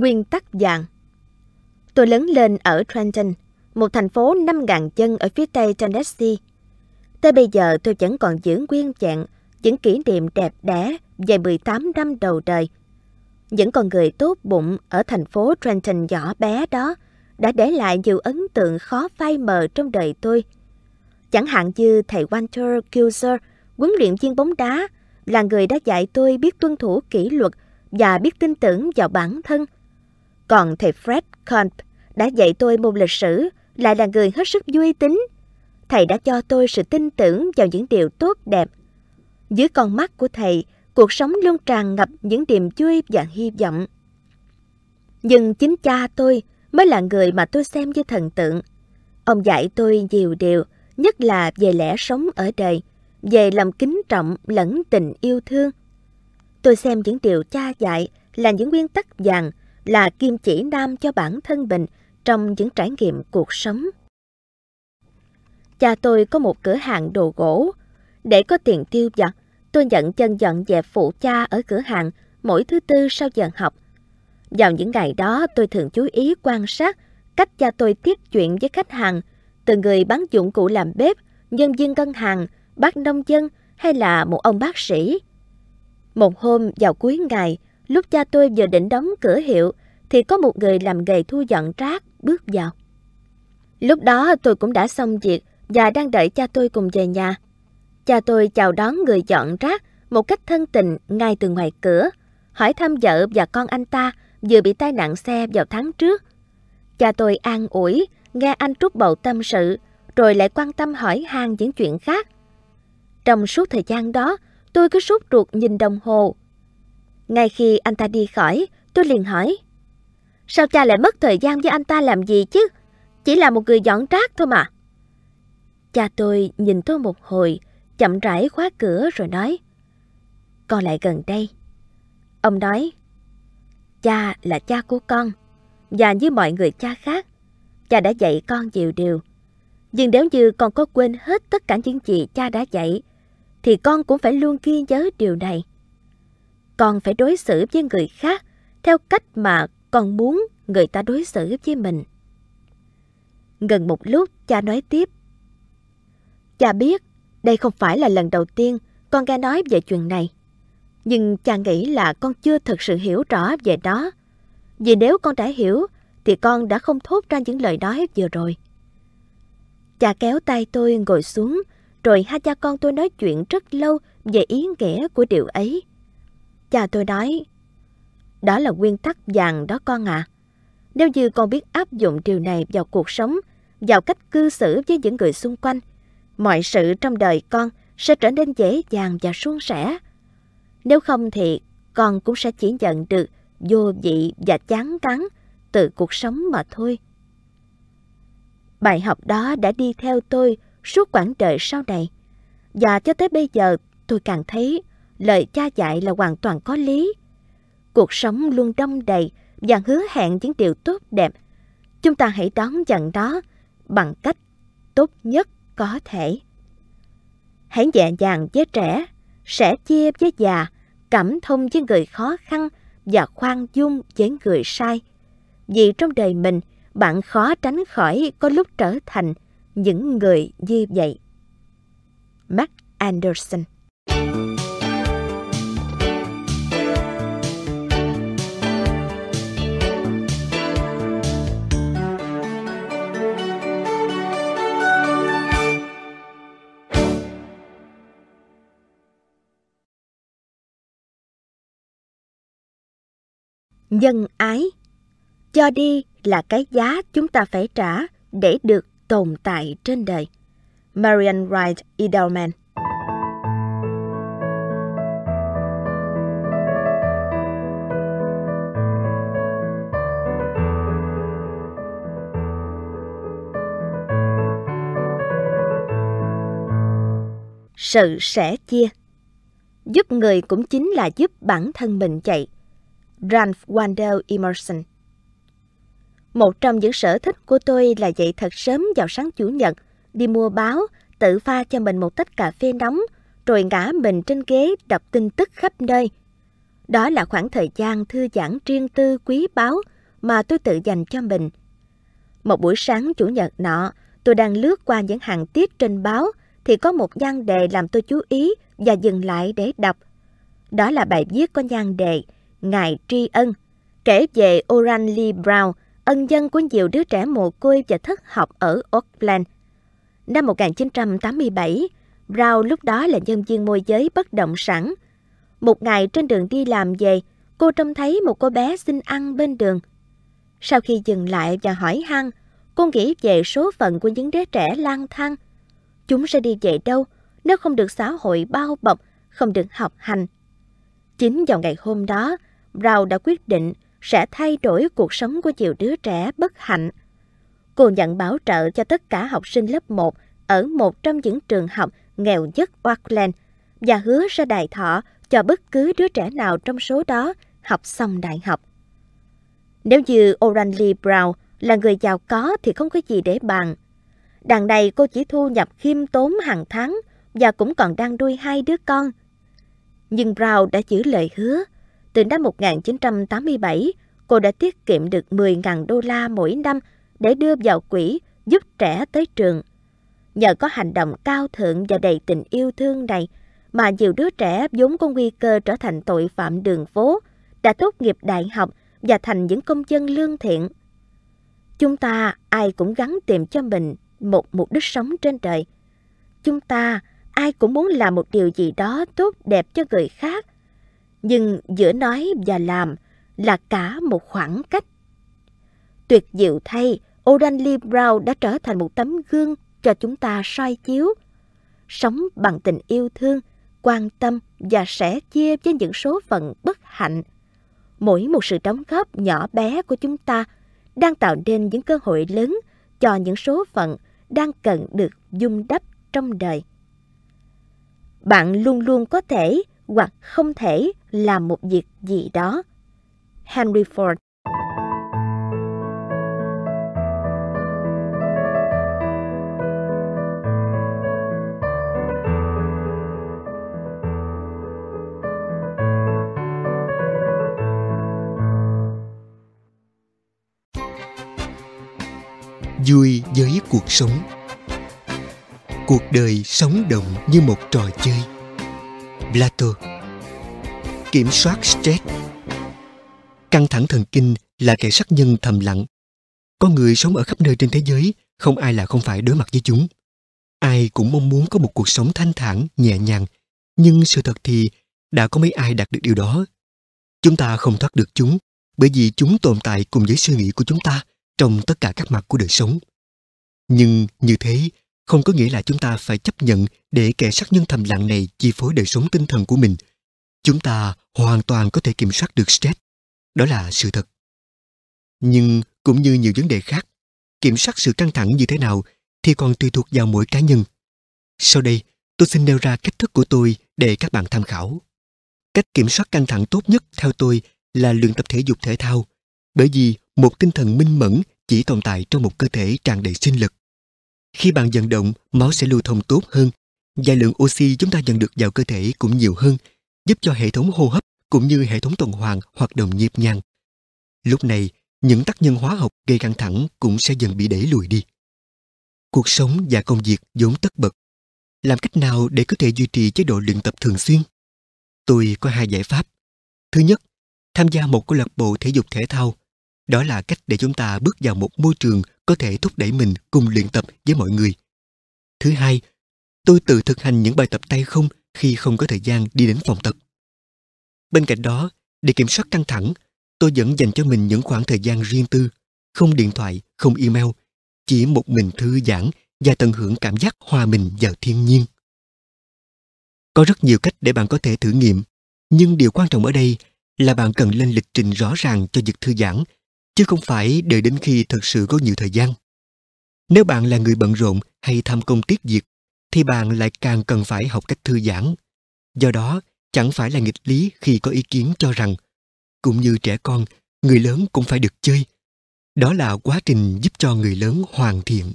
Nguyên tắc vàng Tôi lớn lên ở Trenton, một thành phố 5.000 dân ở phía tây Tennessee. Tới bây giờ tôi vẫn còn giữ nguyên vẹn những kỷ niệm đẹp đẽ về 18 năm đầu đời. Những con người tốt bụng ở thành phố Trenton nhỏ bé đó đã để lại nhiều ấn tượng khó phai mờ trong đời tôi. Chẳng hạn như thầy Walter Kilser, huấn luyện viên bóng đá, là người đã dạy tôi biết tuân thủ kỷ luật và biết tin tưởng vào bản thân. Còn thầy Fred Kump đã dạy tôi môn lịch sử, lại là người hết sức duy tính. Thầy đã cho tôi sự tin tưởng vào những điều tốt đẹp. Dưới con mắt của thầy, cuộc sống luôn tràn ngập những niềm vui và hy vọng. Nhưng chính cha tôi mới là người mà tôi xem như thần tượng. Ông dạy tôi nhiều điều, nhất là về lẽ sống ở đời, về lòng kính trọng lẫn tình yêu thương. Tôi xem những điều cha dạy là những nguyên tắc vàng là kim chỉ nam cho bản thân mình trong những trải nghiệm cuộc sống. Cha tôi có một cửa hàng đồ gỗ. Để có tiền tiêu vặt, tôi nhận chân dọn dẹp phụ cha ở cửa hàng mỗi thứ tư sau giờ học. Vào những ngày đó tôi thường chú ý quan sát cách cha tôi tiếp chuyện với khách hàng, từ người bán dụng cụ làm bếp, nhân viên ngân hàng, bác nông dân hay là một ông bác sĩ. Một hôm vào cuối ngày, Lúc cha tôi vừa định đóng cửa hiệu, thì có một người làm nghề thu dọn rác bước vào. Lúc đó tôi cũng đã xong việc và đang đợi cha tôi cùng về nhà. Cha tôi chào đón người dọn rác một cách thân tình ngay từ ngoài cửa, hỏi thăm vợ và con anh ta vừa bị tai nạn xe vào tháng trước. Cha tôi an ủi, nghe anh trút bầu tâm sự, rồi lại quan tâm hỏi han những chuyện khác. Trong suốt thời gian đó, tôi cứ sốt ruột nhìn đồng hồ ngay khi anh ta đi khỏi, tôi liền hỏi. Sao cha lại mất thời gian với anh ta làm gì chứ? Chỉ là một người dọn rác thôi mà. Cha tôi nhìn tôi một hồi, chậm rãi khóa cửa rồi nói. Con lại gần đây. Ông nói, cha là cha của con, và như mọi người cha khác, cha đã dạy con nhiều điều. Nhưng nếu như con có quên hết tất cả những gì cha đã dạy, thì con cũng phải luôn ghi nhớ điều này con phải đối xử với người khác theo cách mà con muốn người ta đối xử với mình. Gần một lúc, cha nói tiếp. Cha biết đây không phải là lần đầu tiên con nghe nói về chuyện này. Nhưng cha nghĩ là con chưa thực sự hiểu rõ về đó. Vì nếu con đã hiểu, thì con đã không thốt ra những lời nói vừa rồi. Cha kéo tay tôi ngồi xuống, rồi hai cha con tôi nói chuyện rất lâu về ý nghĩa của điều ấy. Cha tôi nói, đó là nguyên tắc vàng đó con ạ. À. Nếu như con biết áp dụng điều này vào cuộc sống, vào cách cư xử với những người xung quanh, mọi sự trong đời con sẽ trở nên dễ dàng và suôn sẻ. Nếu không thì con cũng sẽ chỉ nhận được vô vị và chán cắn từ cuộc sống mà thôi. Bài học đó đã đi theo tôi suốt quãng đời sau này. Và cho tới bây giờ tôi càng thấy lời cha dạy là hoàn toàn có lý. Cuộc sống luôn đông đầy và hứa hẹn những điều tốt đẹp. Chúng ta hãy đón nhận đó bằng cách tốt nhất có thể. Hãy nhẹ nhàng với trẻ, sẻ chia với già, cảm thông với người khó khăn và khoan dung với người sai. Vì trong đời mình, bạn khó tránh khỏi có lúc trở thành những người như vậy. Mark Anderson Nhân ái Cho đi là cái giá chúng ta phải trả để được tồn tại trên đời. Marian Wright, Edelman Sự sẻ chia Giúp người cũng chính là giúp bản thân mình chạy. Ralph Waldo Emerson một trong những sở thích của tôi là dậy thật sớm vào sáng Chủ nhật, đi mua báo, tự pha cho mình một tách cà phê nóng, rồi ngã mình trên ghế đọc tin tức khắp nơi. Đó là khoảng thời gian thư giãn riêng tư quý báu mà tôi tự dành cho mình. Một buổi sáng Chủ nhật nọ, tôi đang lướt qua những hàng tiết trên báo thì có một nhan đề làm tôi chú ý và dừng lại để đọc. Đó là bài viết có nhan đề Ngài tri ân, kể về Oran Lee Brown, ân dân của nhiều đứa trẻ mồ côi và thất học ở Auckland. Năm 1987, Brown lúc đó là nhân viên môi giới bất động sản. Một ngày trên đường đi làm về, cô trông thấy một cô bé xin ăn bên đường. Sau khi dừng lại và hỏi han, cô nghĩ về số phận của những đứa trẻ lang thang. Chúng sẽ đi về đâu nếu không được xã hội bao bọc, không được học hành. Chính vào ngày hôm đó, Brown đã quyết định sẽ thay đổi cuộc sống của nhiều đứa trẻ bất hạnh. Cô nhận bảo trợ cho tất cả học sinh lớp 1 ở một trong những trường học nghèo nhất Auckland và hứa sẽ đại thọ cho bất cứ đứa trẻ nào trong số đó học xong đại học. Nếu như O'Reilly Brown là người giàu có thì không có gì để bàn. Đằng này cô chỉ thu nhập khiêm tốn hàng tháng và cũng còn đang nuôi hai đứa con. Nhưng Brown đã giữ lời hứa từ năm 1987, cô đã tiết kiệm được 10.000 đô la mỗi năm để đưa vào quỹ giúp trẻ tới trường. Nhờ có hành động cao thượng và đầy tình yêu thương này mà nhiều đứa trẻ vốn có nguy cơ trở thành tội phạm đường phố đã tốt nghiệp đại học và thành những công dân lương thiện. Chúng ta ai cũng gắn tìm cho mình một mục đích sống trên đời. Chúng ta ai cũng muốn làm một điều gì đó tốt đẹp cho người khác nhưng giữa nói và làm là cả một khoảng cách. Tuyệt diệu thay, O'Reilly Brown đã trở thành một tấm gương cho chúng ta soi chiếu. Sống bằng tình yêu thương, quan tâm và sẻ chia với những số phận bất hạnh. Mỗi một sự đóng góp nhỏ bé của chúng ta đang tạo nên những cơ hội lớn cho những số phận đang cần được dung đắp trong đời. Bạn luôn luôn có thể hoặc không thể làm một việc gì đó. Henry Ford. Vui với cuộc sống. Cuộc đời sống động như một trò chơi. Plato. Kiểm soát stress Căng thẳng thần kinh là kẻ sát nhân thầm lặng. Con người sống ở khắp nơi trên thế giới, không ai là không phải đối mặt với chúng. Ai cũng mong muốn có một cuộc sống thanh thản, nhẹ nhàng. Nhưng sự thật thì đã có mấy ai đạt được điều đó. Chúng ta không thoát được chúng, bởi vì chúng tồn tại cùng với suy nghĩ của chúng ta trong tất cả các mặt của đời sống. Nhưng như thế không có nghĩa là chúng ta phải chấp nhận để kẻ sát nhân thầm lặng này chi phối đời sống tinh thần của mình. Chúng ta hoàn toàn có thể kiểm soát được stress. Đó là sự thật. Nhưng cũng như nhiều vấn đề khác, kiểm soát sự căng thẳng như thế nào thì còn tùy thuộc vào mỗi cá nhân. Sau đây, tôi xin nêu ra cách thức của tôi để các bạn tham khảo. Cách kiểm soát căng thẳng tốt nhất theo tôi là luyện tập thể dục thể thao, bởi vì một tinh thần minh mẫn chỉ tồn tại trong một cơ thể tràn đầy sinh lực. Khi bạn vận động, máu sẽ lưu thông tốt hơn và lượng oxy chúng ta nhận được vào cơ thể cũng nhiều hơn, giúp cho hệ thống hô hấp cũng như hệ thống tuần hoàn hoạt động nhịp nhàng. Lúc này, những tác nhân hóa học gây căng thẳng cũng sẽ dần bị đẩy lùi đi. Cuộc sống và công việc vốn tất bật. Làm cách nào để có thể duy trì chế độ luyện tập thường xuyên? Tôi có hai giải pháp. Thứ nhất, tham gia một câu lạc bộ thể dục thể thao. Đó là cách để chúng ta bước vào một môi trường có thể thúc đẩy mình cùng luyện tập với mọi người. Thứ hai, tôi tự thực hành những bài tập tay không khi không có thời gian đi đến phòng tập. Bên cạnh đó, để kiểm soát căng thẳng, tôi vẫn dành cho mình những khoảng thời gian riêng tư, không điện thoại, không email, chỉ một mình thư giãn và tận hưởng cảm giác hòa mình vào thiên nhiên. Có rất nhiều cách để bạn có thể thử nghiệm, nhưng điều quan trọng ở đây là bạn cần lên lịch trình rõ ràng cho việc thư giãn, chứ không phải đợi đến khi thực sự có nhiều thời gian. Nếu bạn là người bận rộn hay tham công tiếc việc, thì bạn lại càng cần phải học cách thư giãn. Do đó, chẳng phải là nghịch lý khi có ý kiến cho rằng, cũng như trẻ con, người lớn cũng phải được chơi. Đó là quá trình giúp cho người lớn hoàn thiện.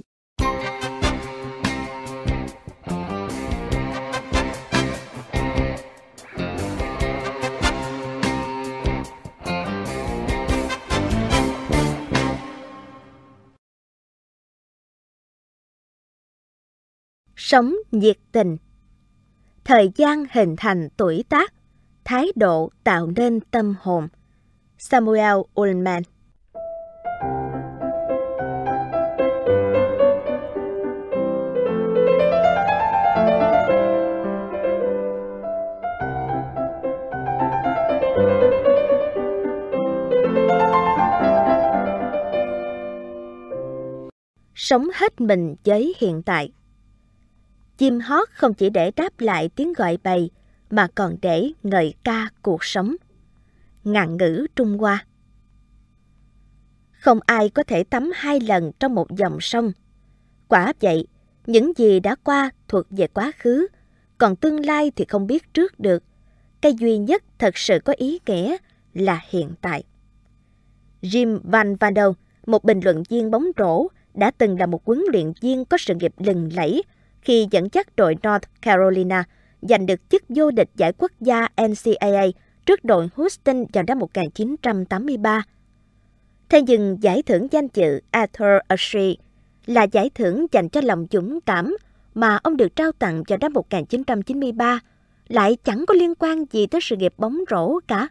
Sống nhiệt tình. Thời gian hình thành tuổi tác, thái độ tạo nên tâm hồn. Samuel Ullman Sống hết mình với hiện tại Chim hót không chỉ để đáp lại tiếng gọi bầy, mà còn để ngợi ca cuộc sống. Ngạn ngữ Trung Hoa Không ai có thể tắm hai lần trong một dòng sông. Quả vậy, những gì đã qua thuộc về quá khứ, còn tương lai thì không biết trước được. Cái duy nhất thật sự có ý nghĩa là hiện tại. Jim Van Vando, một bình luận viên bóng rổ, đã từng là một huấn luyện viên có sự nghiệp lừng lẫy khi dẫn dắt đội North Carolina giành được chức vô địch giải quốc gia NCAA trước đội Houston vào năm 1983. Thế nhưng giải thưởng danh dự Arthur Ashe là giải thưởng dành cho lòng dũng cảm mà ông được trao tặng vào năm 1993 lại chẳng có liên quan gì tới sự nghiệp bóng rổ cả.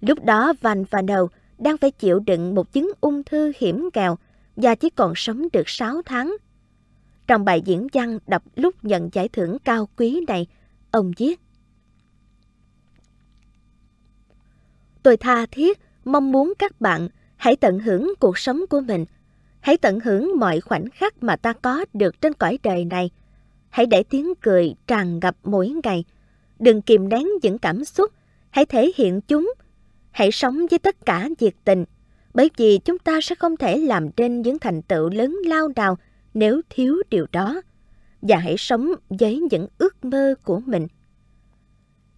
Lúc đó Van Vanel đang phải chịu đựng một chứng ung thư hiểm nghèo và chỉ còn sống được 6 tháng trong bài diễn văn đọc lúc nhận giải thưởng cao quý này, ông viết Tôi tha thiết mong muốn các bạn hãy tận hưởng cuộc sống của mình. Hãy tận hưởng mọi khoảnh khắc mà ta có được trên cõi đời này. Hãy để tiếng cười tràn ngập mỗi ngày. Đừng kìm nén những cảm xúc. Hãy thể hiện chúng. Hãy sống với tất cả nhiệt tình. Bởi vì chúng ta sẽ không thể làm nên những thành tựu lớn lao nào nếu thiếu điều đó và hãy sống với những ước mơ của mình.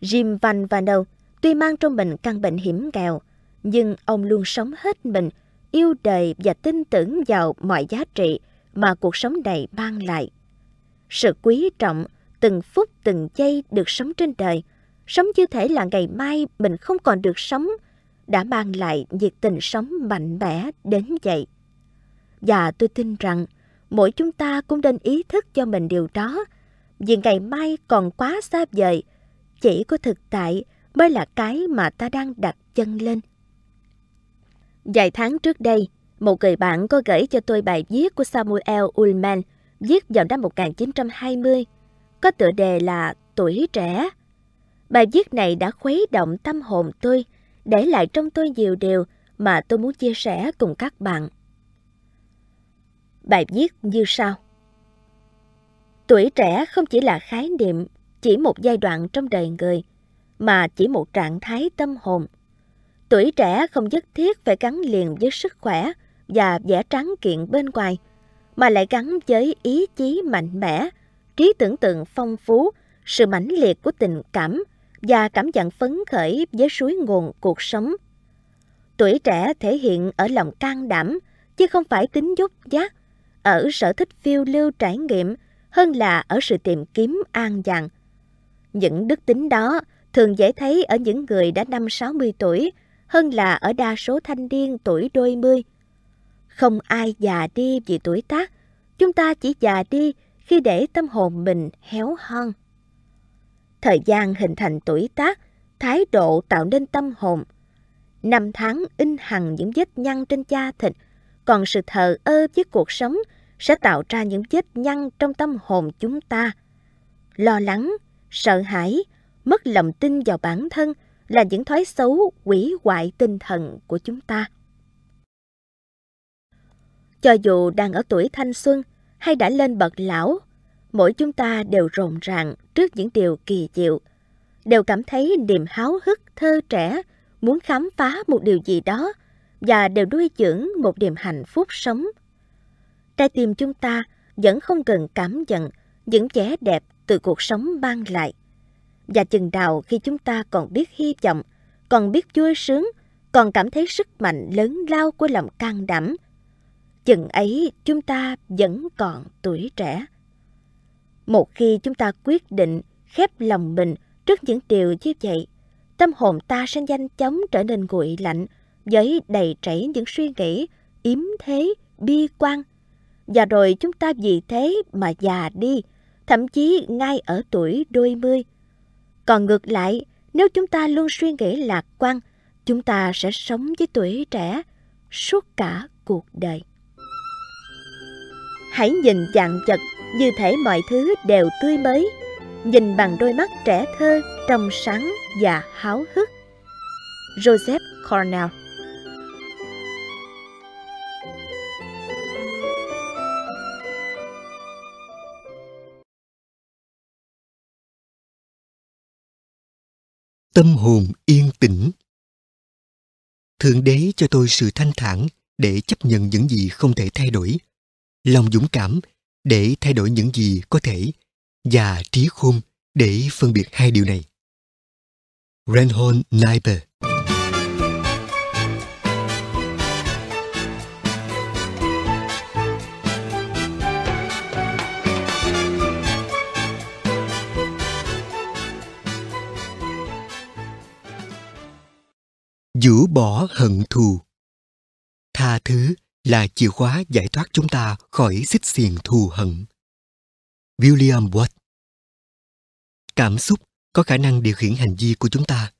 Jim Van Vano tuy mang trong mình căn bệnh hiểm nghèo, nhưng ông luôn sống hết mình, yêu đời và tin tưởng vào mọi giá trị mà cuộc sống này mang lại. Sự quý trọng, từng phút từng giây được sống trên đời, sống như thể là ngày mai mình không còn được sống, đã mang lại nhiệt tình sống mạnh mẽ đến vậy. Và tôi tin rằng mỗi chúng ta cũng nên ý thức cho mình điều đó, vì ngày mai còn quá xa vời, chỉ có thực tại mới là cái mà ta đang đặt chân lên. Vài tháng trước đây, một người bạn có gửi cho tôi bài viết của Samuel Ullman viết vào năm 1920, có tựa đề là Tuổi trẻ. Bài viết này đã khuấy động tâm hồn tôi, để lại trong tôi nhiều điều mà tôi muốn chia sẻ cùng các bạn. Bài viết như sau. Tuổi trẻ không chỉ là khái niệm, chỉ một giai đoạn trong đời người, mà chỉ một trạng thái tâm hồn. Tuổi trẻ không nhất thiết phải gắn liền với sức khỏe và vẻ trắng kiện bên ngoài, mà lại gắn với ý chí mạnh mẽ, trí tưởng tượng phong phú, sự mãnh liệt của tình cảm và cảm nhận phấn khởi với suối nguồn cuộc sống. Tuổi trẻ thể hiện ở lòng can đảm, chứ không phải tính dốt giác, ở sở thích phiêu lưu trải nghiệm hơn là ở sự tìm kiếm an dàng. Những đức tính đó thường dễ thấy ở những người đã năm 60 tuổi hơn là ở đa số thanh niên tuổi đôi mươi. Không ai già đi vì tuổi tác, chúng ta chỉ già đi khi để tâm hồn mình héo hon. Thời gian hình thành tuổi tác, thái độ tạo nên tâm hồn. Năm tháng in hằn những vết nhăn trên da thịt, còn sự thờ ơ với cuộc sống sẽ tạo ra những vết nhăn trong tâm hồn chúng ta. Lo lắng, sợ hãi, mất lòng tin vào bản thân là những thói xấu quỷ hoại tinh thần của chúng ta. Cho dù đang ở tuổi thanh xuân hay đã lên bậc lão, mỗi chúng ta đều rộn ràng trước những điều kỳ diệu, đều cảm thấy niềm háo hức thơ trẻ, muốn khám phá một điều gì đó và đều nuôi dưỡng một niềm hạnh phúc sống. Trái tim chúng ta vẫn không cần cảm nhận những vẻ đẹp từ cuộc sống mang lại. Và chừng nào khi chúng ta còn biết hy vọng, còn biết vui sướng, còn cảm thấy sức mạnh lớn lao của lòng can đảm, chừng ấy chúng ta vẫn còn tuổi trẻ. Một khi chúng ta quyết định khép lòng mình trước những điều như vậy, tâm hồn ta sẽ nhanh chóng trở nên nguội lạnh với đầy trảy những suy nghĩ yếm thế, bi quan. Và rồi chúng ta vì thế mà già đi, thậm chí ngay ở tuổi đôi mươi. Còn ngược lại, nếu chúng ta luôn suy nghĩ lạc quan, chúng ta sẽ sống với tuổi trẻ suốt cả cuộc đời. Hãy nhìn dạng vật như thể mọi thứ đều tươi mới, nhìn bằng đôi mắt trẻ thơ, trong sáng và háo hức. Joseph Cornell Tâm hồn yên tĩnh Thượng đế cho tôi sự thanh thản để chấp nhận những gì không thể thay đổi lòng dũng cảm để thay đổi những gì có thể và trí khôn để phân biệt hai điều này. Reinhold Niebuhr Dũ bỏ hận thù Tha thứ là chìa khóa giải thoát chúng ta khỏi xích xiềng thù hận. William Watt Cảm xúc có khả năng điều khiển hành vi của chúng ta.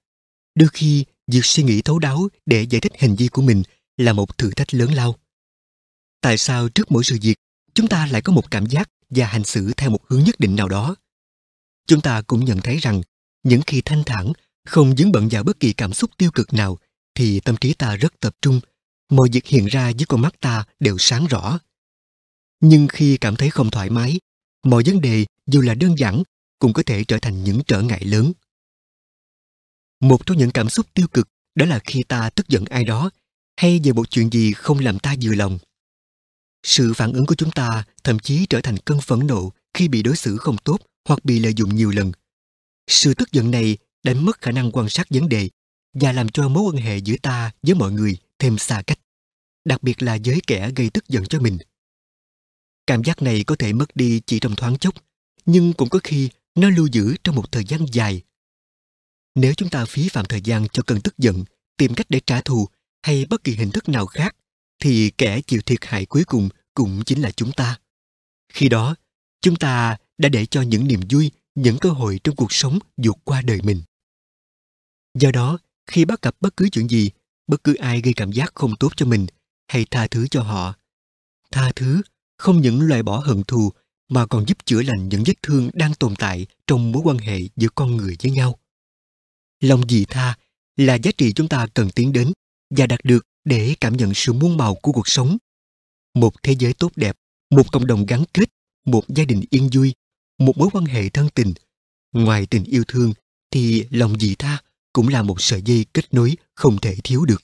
Đôi khi, việc suy nghĩ thấu đáo để giải thích hành vi của mình là một thử thách lớn lao. Tại sao trước mỗi sự việc, chúng ta lại có một cảm giác và hành xử theo một hướng nhất định nào đó? Chúng ta cũng nhận thấy rằng, những khi thanh thản, không dính bận vào bất kỳ cảm xúc tiêu cực nào, thì tâm trí ta rất tập trung mọi việc hiện ra dưới con mắt ta đều sáng rõ. Nhưng khi cảm thấy không thoải mái, mọi vấn đề dù là đơn giản cũng có thể trở thành những trở ngại lớn. Một trong những cảm xúc tiêu cực đó là khi ta tức giận ai đó hay về một chuyện gì không làm ta vừa lòng. Sự phản ứng của chúng ta thậm chí trở thành cơn phẫn nộ khi bị đối xử không tốt hoặc bị lợi dụng nhiều lần. Sự tức giận này đánh mất khả năng quan sát vấn đề và làm cho mối quan hệ giữa ta với mọi người thêm xa cách, đặc biệt là với kẻ gây tức giận cho mình. Cảm giác này có thể mất đi chỉ trong thoáng chốc, nhưng cũng có khi nó lưu giữ trong một thời gian dài. Nếu chúng ta phí phạm thời gian cho cơn tức giận, tìm cách để trả thù hay bất kỳ hình thức nào khác, thì kẻ chịu thiệt hại cuối cùng cũng chính là chúng ta. Khi đó, chúng ta đã để cho những niềm vui, những cơ hội trong cuộc sống vượt qua đời mình. Do đó, khi bắt gặp bất cứ chuyện gì, bất cứ ai gây cảm giác không tốt cho mình, hãy tha thứ cho họ. Tha thứ không những loại bỏ hận thù mà còn giúp chữa lành những vết thương đang tồn tại trong mối quan hệ giữa con người với nhau. Lòng dị tha là giá trị chúng ta cần tiến đến và đạt được để cảm nhận sự muôn màu của cuộc sống. Một thế giới tốt đẹp, một cộng đồng gắn kết, một gia đình yên vui, một mối quan hệ thân tình. Ngoài tình yêu thương thì lòng dị tha cũng là một sợi dây kết nối không thể thiếu được.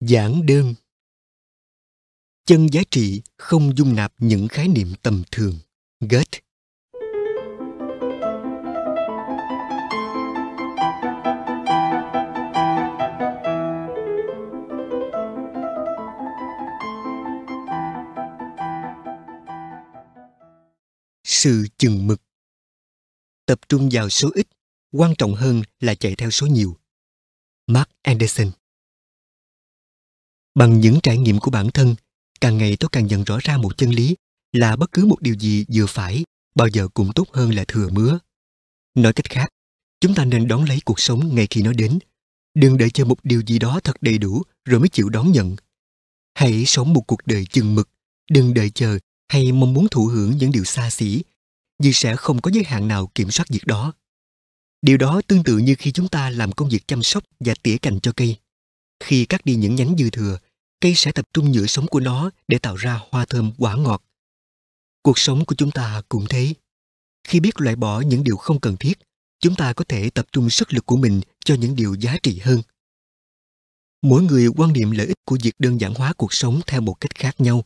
Giảng đơn Chân giá trị không dung nạp những khái niệm tầm thường. Goethe Sự chừng mực. Tập trung vào số ít, quan trọng hơn là chạy theo số nhiều. Mark Anderson. Bằng những trải nghiệm của bản thân, càng ngày tôi càng nhận rõ ra một chân lý là bất cứ một điều gì vừa phải bao giờ cũng tốt hơn là thừa mứa. Nói cách khác, chúng ta nên đón lấy cuộc sống ngay khi nó đến. Đừng đợi chờ một điều gì đó thật đầy đủ rồi mới chịu đón nhận. Hãy sống một cuộc đời chừng mực, đừng đợi chờ hay mong muốn thụ hưởng những điều xa xỉ, vì sẽ không có giới hạn nào kiểm soát việc đó. Điều đó tương tự như khi chúng ta làm công việc chăm sóc và tỉa cành cho cây. Khi cắt đi những nhánh dư thừa, cây sẽ tập trung nhựa sống của nó để tạo ra hoa thơm quả ngọt. Cuộc sống của chúng ta cũng thế. Khi biết loại bỏ những điều không cần thiết, chúng ta có thể tập trung sức lực của mình cho những điều giá trị hơn. Mỗi người quan niệm lợi ích của việc đơn giản hóa cuộc sống theo một cách khác nhau.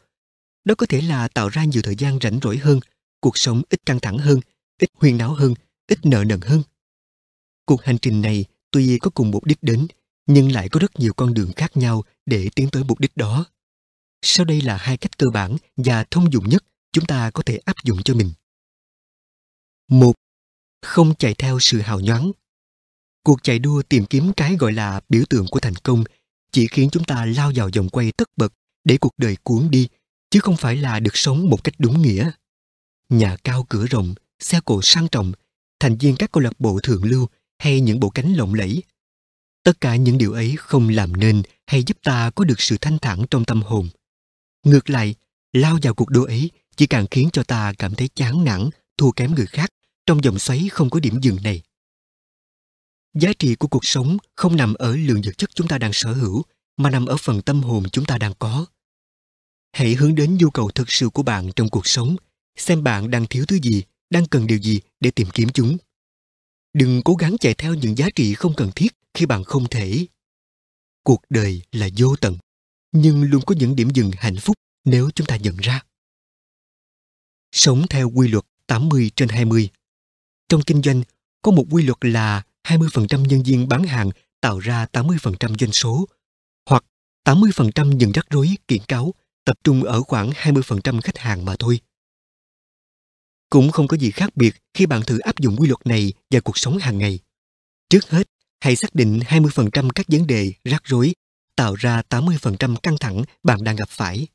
Đó có thể là tạo ra nhiều thời gian rảnh rỗi hơn, cuộc sống ít căng thẳng hơn, ít huyên náo hơn, ít nợ nần hơn. Cuộc hành trình này tuy có cùng mục đích đến, nhưng lại có rất nhiều con đường khác nhau để tiến tới mục đích đó. Sau đây là hai cách cơ bản và thông dụng nhất chúng ta có thể áp dụng cho mình. Một, không chạy theo sự hào nhoáng. Cuộc chạy đua tìm kiếm cái gọi là biểu tượng của thành công chỉ khiến chúng ta lao vào vòng quay tất bật để cuộc đời cuốn đi, chứ không phải là được sống một cách đúng nghĩa. Nhà cao cửa rộng, xe cộ sang trọng, thành viên các câu lạc bộ thượng lưu hay những bộ cánh lộng lẫy tất cả những điều ấy không làm nên hay giúp ta có được sự thanh thản trong tâm hồn ngược lại lao vào cuộc đua ấy chỉ càng khiến cho ta cảm thấy chán nản thua kém người khác trong dòng xoáy không có điểm dừng này giá trị của cuộc sống không nằm ở lượng vật chất chúng ta đang sở hữu mà nằm ở phần tâm hồn chúng ta đang có hãy hướng đến nhu cầu thực sự của bạn trong cuộc sống xem bạn đang thiếu thứ gì đang cần điều gì để tìm kiếm chúng đừng cố gắng chạy theo những giá trị không cần thiết khi bạn không thể. Cuộc đời là vô tận, nhưng luôn có những điểm dừng hạnh phúc nếu chúng ta nhận ra. Sống theo quy luật 80 trên 20. Trong kinh doanh, có một quy luật là 20% nhân viên bán hàng tạo ra 80% doanh số, hoặc 80% những rắc rối kiện cáo tập trung ở khoảng 20% khách hàng mà thôi. Cũng không có gì khác biệt khi bạn thử áp dụng quy luật này vào cuộc sống hàng ngày. Trước hết, hãy xác định 20% các vấn đề rắc rối tạo ra 80% căng thẳng bạn đang gặp phải.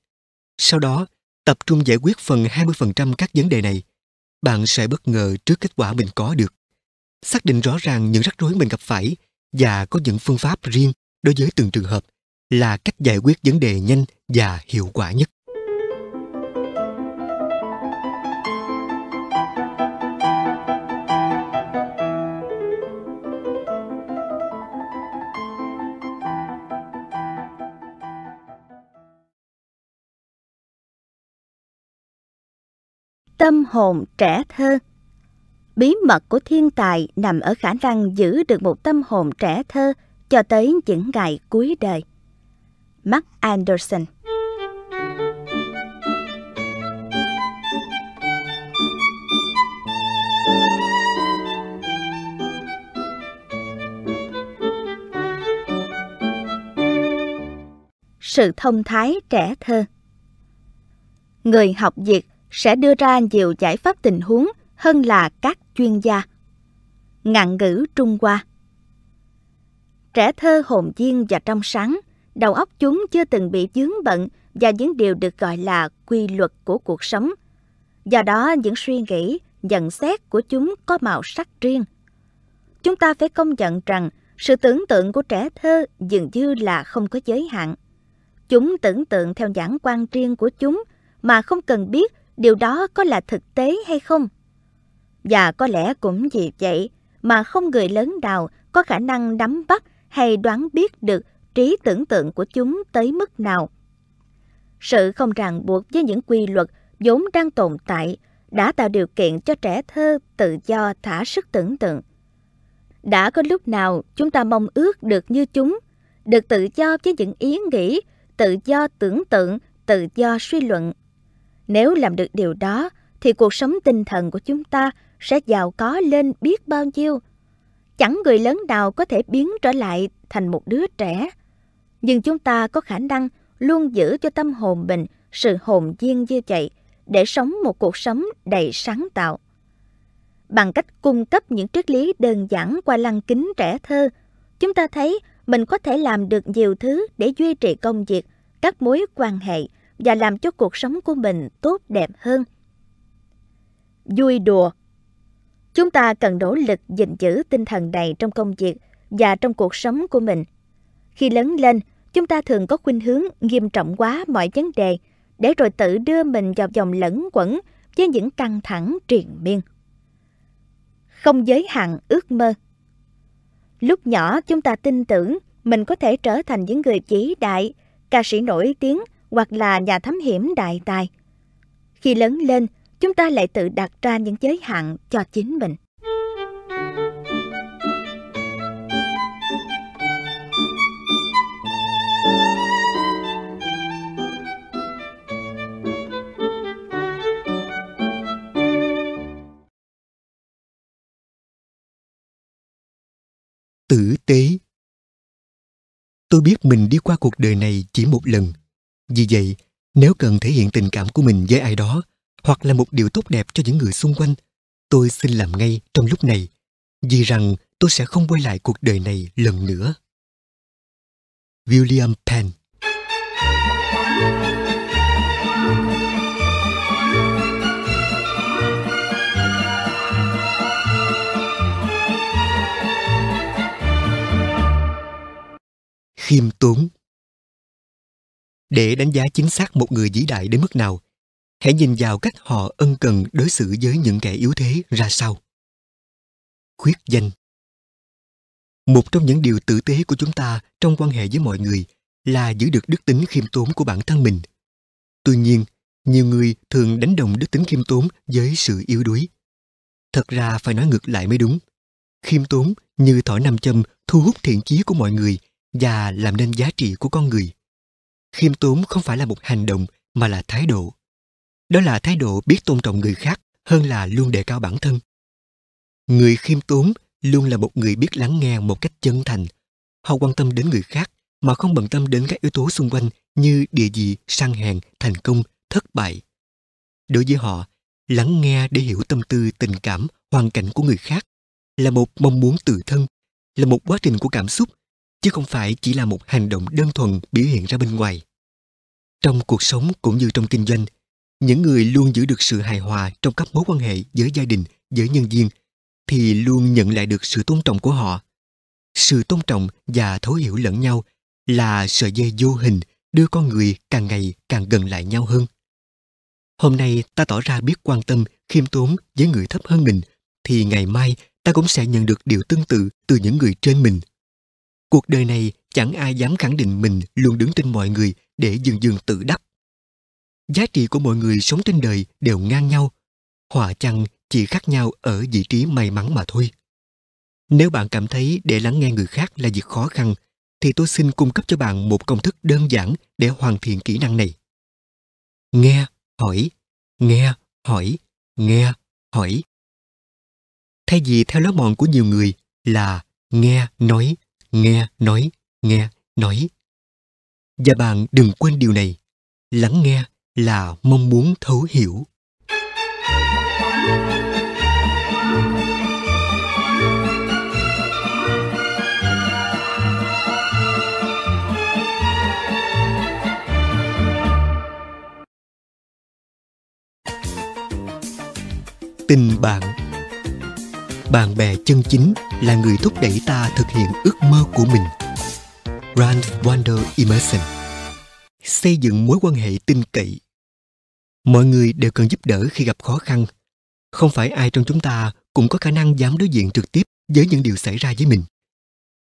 Sau đó, tập trung giải quyết phần 20% các vấn đề này. Bạn sẽ bất ngờ trước kết quả mình có được. Xác định rõ ràng những rắc rối mình gặp phải và có những phương pháp riêng đối với từng trường hợp là cách giải quyết vấn đề nhanh và hiệu quả nhất. Tâm hồn trẻ thơ. Bí mật của thiên tài nằm ở khả năng giữ được một tâm hồn trẻ thơ cho tới những ngày cuối đời. Mark Anderson. Sự thông thái trẻ thơ. Người học việc sẽ đưa ra nhiều giải pháp tình huống hơn là các chuyên gia. Ngạn ngữ Trung Hoa Trẻ thơ hồn nhiên và trong sáng, đầu óc chúng chưa từng bị dướng bận và những điều được gọi là quy luật của cuộc sống. Do đó, những suy nghĩ, nhận xét của chúng có màu sắc riêng. Chúng ta phải công nhận rằng sự tưởng tượng của trẻ thơ dường như là không có giới hạn. Chúng tưởng tượng theo giảng quan riêng của chúng mà không cần biết điều đó có là thực tế hay không. Và có lẽ cũng vì vậy mà không người lớn nào có khả năng nắm bắt hay đoán biết được trí tưởng tượng của chúng tới mức nào. Sự không ràng buộc với những quy luật vốn đang tồn tại đã tạo điều kiện cho trẻ thơ tự do thả sức tưởng tượng. Đã có lúc nào chúng ta mong ước được như chúng, được tự do với những ý nghĩ, tự do tưởng tượng, tự do suy luận. Nếu làm được điều đó, thì cuộc sống tinh thần của chúng ta sẽ giàu có lên biết bao nhiêu. Chẳng người lớn nào có thể biến trở lại thành một đứa trẻ. Nhưng chúng ta có khả năng luôn giữ cho tâm hồn mình sự hồn nhiên như vậy để sống một cuộc sống đầy sáng tạo. Bằng cách cung cấp những triết lý đơn giản qua lăng kính trẻ thơ, chúng ta thấy mình có thể làm được nhiều thứ để duy trì công việc, các mối quan hệ và làm cho cuộc sống của mình tốt đẹp hơn. Vui đùa Chúng ta cần nỗ lực gìn giữ tinh thần này trong công việc và trong cuộc sống của mình. Khi lớn lên, chúng ta thường có khuynh hướng nghiêm trọng quá mọi vấn đề để rồi tự đưa mình vào vòng lẫn quẩn với những căng thẳng triền miên. Không giới hạn ước mơ Lúc nhỏ chúng ta tin tưởng mình có thể trở thành những người vĩ đại, ca sĩ nổi tiếng hoặc là nhà thám hiểm đại tài. Khi lớn lên, chúng ta lại tự đặt ra những giới hạn cho chính mình. tử tế tôi biết mình đi qua cuộc đời này chỉ một lần vì vậy, nếu cần thể hiện tình cảm của mình với ai đó, hoặc là một điều tốt đẹp cho những người xung quanh, tôi xin làm ngay trong lúc này, vì rằng tôi sẽ không quay lại cuộc đời này lần nữa. William penn khiêm tốn để đánh giá chính xác một người vĩ đại đến mức nào. Hãy nhìn vào cách họ ân cần đối xử với những kẻ yếu thế ra sao. Khuyết danh. Một trong những điều tử tế của chúng ta trong quan hệ với mọi người là giữ được đức tính khiêm tốn của bản thân mình. Tuy nhiên, nhiều người thường đánh đồng đức tính khiêm tốn với sự yếu đuối. Thật ra phải nói ngược lại mới đúng. Khiêm tốn như thỏi nam châm thu hút thiện chí của mọi người và làm nên giá trị của con người khiêm tốn không phải là một hành động, mà là thái độ. Đó là thái độ biết tôn trọng người khác hơn là luôn đề cao bản thân. Người khiêm tốn luôn là một người biết lắng nghe một cách chân thành. Họ quan tâm đến người khác, mà không bận tâm đến các yếu tố xung quanh như địa vị, sang hèn, thành công, thất bại. Đối với họ, lắng nghe để hiểu tâm tư, tình cảm, hoàn cảnh của người khác là một mong muốn tự thân, là một quá trình của cảm xúc chứ không phải chỉ là một hành động đơn thuần biểu hiện ra bên ngoài. Trong cuộc sống cũng như trong kinh doanh, những người luôn giữ được sự hài hòa trong các mối quan hệ với gia đình, với nhân viên, thì luôn nhận lại được sự tôn trọng của họ. Sự tôn trọng và thấu hiểu lẫn nhau là sợi dây vô hình đưa con người càng ngày càng gần lại nhau hơn. Hôm nay ta tỏ ra biết quan tâm, khiêm tốn với người thấp hơn mình, thì ngày mai ta cũng sẽ nhận được điều tương tự từ những người trên mình Cuộc đời này chẳng ai dám khẳng định mình luôn đứng trên mọi người để dừng dừng tự đắc. Giá trị của mọi người sống trên đời đều ngang nhau, họa chăng chỉ khác nhau ở vị trí may mắn mà thôi. Nếu bạn cảm thấy để lắng nghe người khác là việc khó khăn, thì tôi xin cung cấp cho bạn một công thức đơn giản để hoàn thiện kỹ năng này. Nghe, hỏi, nghe, hỏi, nghe, hỏi. Thay vì theo lối mòn của nhiều người là nghe, nói, nghe nói nghe nói. Và bạn đừng quên điều này, lắng nghe là mong muốn thấu hiểu. Tình bạn. Bạn bè chân chính là người thúc đẩy ta thực hiện ước mơ của mình. Rand Wander Emerson xây dựng mối quan hệ tin cậy. Mọi người đều cần giúp đỡ khi gặp khó khăn. Không phải ai trong chúng ta cũng có khả năng dám đối diện trực tiếp với những điều xảy ra với mình.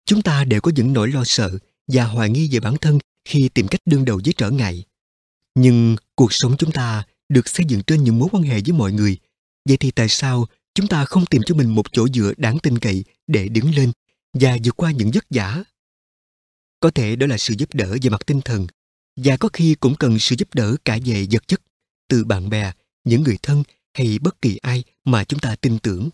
Chúng ta đều có những nỗi lo sợ và hoài nghi về bản thân khi tìm cách đương đầu với trở ngại. Nhưng cuộc sống chúng ta được xây dựng trên những mối quan hệ với mọi người. Vậy thì tại sao chúng ta không tìm cho mình một chỗ dựa đáng tin cậy để đứng lên và vượt qua những vất vả? Có thể đó là sự giúp đỡ về mặt tinh thần và có khi cũng cần sự giúp đỡ cả về vật chất từ bạn bè, những người thân hay bất kỳ ai mà chúng ta tin tưởng.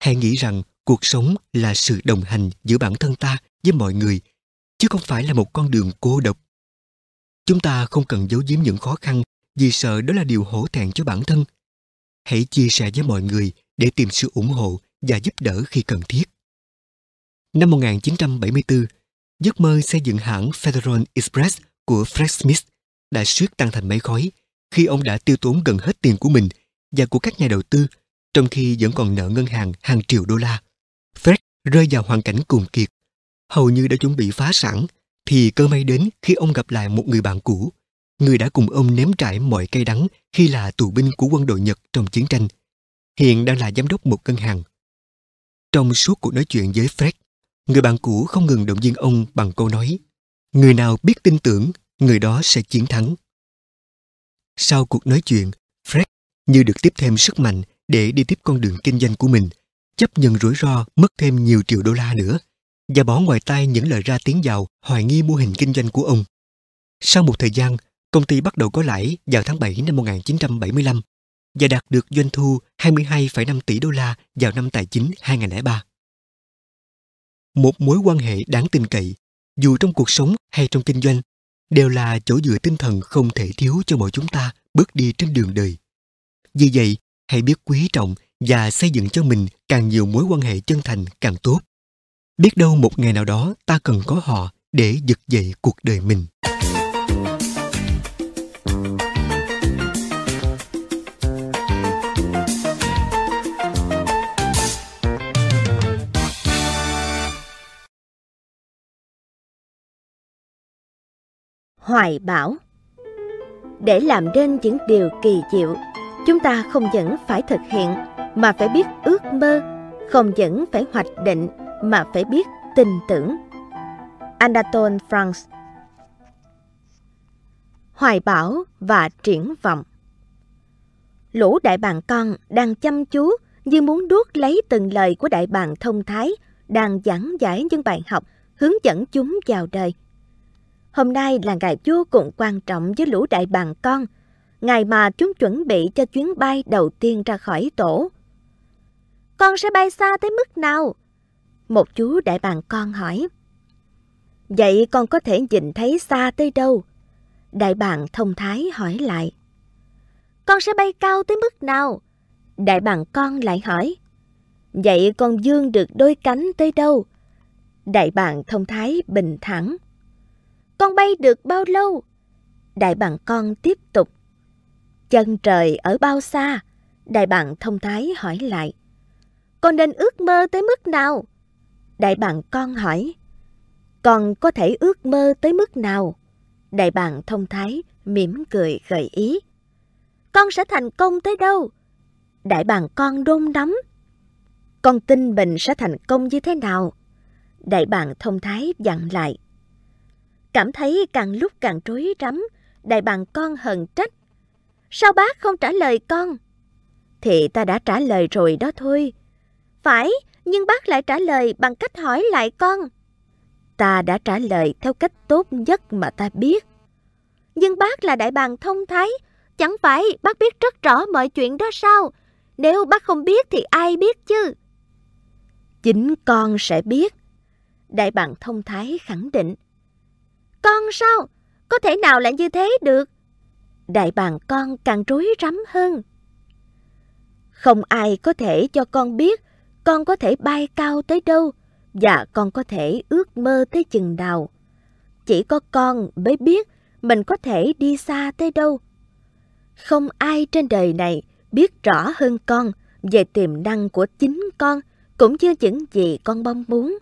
Hãy nghĩ rằng cuộc sống là sự đồng hành giữa bản thân ta với mọi người, chứ không phải là một con đường cô độc. Chúng ta không cần giấu giếm những khó khăn vì sợ đó là điều hổ thẹn cho bản thân. Hãy chia sẻ với mọi người để tìm sự ủng hộ và giúp đỡ khi cần thiết. Năm 1974, giấc mơ xây dựng hãng Federal Express của Fred Smith đã suýt tan thành mây khói khi ông đã tiêu tốn gần hết tiền của mình và của các nhà đầu tư, trong khi vẫn còn nợ ngân hàng hàng triệu đô la. Fred rơi vào hoàn cảnh cùng kiệt. Hầu như đã chuẩn bị phá sản, thì cơ may đến khi ông gặp lại một người bạn cũ, người đã cùng ông nếm trải mọi cay đắng khi là tù binh của quân đội Nhật trong chiến tranh. Hiện đang là giám đốc một ngân hàng. Trong suốt cuộc nói chuyện với Fred, người bạn cũ không ngừng động viên ông bằng câu nói Người nào biết tin tưởng, người đó sẽ chiến thắng. Sau cuộc nói chuyện, Fred như được tiếp thêm sức mạnh để đi tiếp con đường kinh doanh của mình, chấp nhận rủi ro mất thêm nhiều triệu đô la nữa và bỏ ngoài tai những lời ra tiếng vào hoài nghi mô hình kinh doanh của ông. Sau một thời gian, công ty bắt đầu có lãi vào tháng 7 năm 1975 và đạt được doanh thu 22,5 tỷ đô la vào năm tài chính 2003. Một mối quan hệ đáng tin cậy, dù trong cuộc sống hay trong kinh doanh, đều là chỗ dựa tinh thần không thể thiếu cho mỗi chúng ta bước đi trên đường đời. Vì vậy, hãy biết quý trọng và xây dựng cho mình càng nhiều mối quan hệ chân thành càng tốt. Biết đâu một ngày nào đó ta cần có họ để vực dậy cuộc đời mình. Hoài bão. Để làm nên những điều kỳ diệu, chúng ta không những phải thực hiện mà phải biết ước mơ, không những phải hoạch định mà phải biết tin tưởng. Anatole France Hoài bão và triển vọng Lũ đại bàng con đang chăm chú như muốn đuốt lấy từng lời của đại bàng thông thái đang giảng giải những bài học hướng dẫn chúng vào đời. Hôm nay là ngày vô cùng quan trọng với lũ đại bàng con, ngày mà chúng chuẩn bị cho chuyến bay đầu tiên ra khỏi tổ. Con sẽ bay xa tới mức nào? Một chú đại bàng con hỏi. Vậy con có thể nhìn thấy xa tới đâu? Đại bàng thông thái hỏi lại. Con sẽ bay cao tới mức nào? Đại bàng con lại hỏi. Vậy con dương được đôi cánh tới đâu? Đại bàng thông thái bình thản con bay được bao lâu? Đại bàng con tiếp tục. Chân trời ở bao xa? Đại bàng thông thái hỏi lại. Con nên ước mơ tới mức nào? Đại bàng con hỏi. Con có thể ước mơ tới mức nào? Đại bàng thông thái mỉm cười gợi ý. Con sẽ thành công tới đâu? Đại bàng con đôn đắm. Con tin mình sẽ thành công như thế nào? Đại bàng thông thái dặn lại. Cảm thấy càng lúc càng rối rắm, đại bàng con hận trách. Sao bác không trả lời con? Thì ta đã trả lời rồi đó thôi. Phải, nhưng bác lại trả lời bằng cách hỏi lại con. Ta đã trả lời theo cách tốt nhất mà ta biết. Nhưng bác là đại bàng thông thái, chẳng phải bác biết rất rõ mọi chuyện đó sao? Nếu bác không biết thì ai biết chứ? Chính con sẽ biết. Đại bàng thông thái khẳng định. Con sao? Có thể nào lại như thế được? Đại bàng con càng rối rắm hơn. Không ai có thể cho con biết con có thể bay cao tới đâu và con có thể ước mơ tới chừng nào. Chỉ có con mới biết mình có thể đi xa tới đâu. Không ai trên đời này biết rõ hơn con về tiềm năng của chính con cũng như những gì con mong muốn.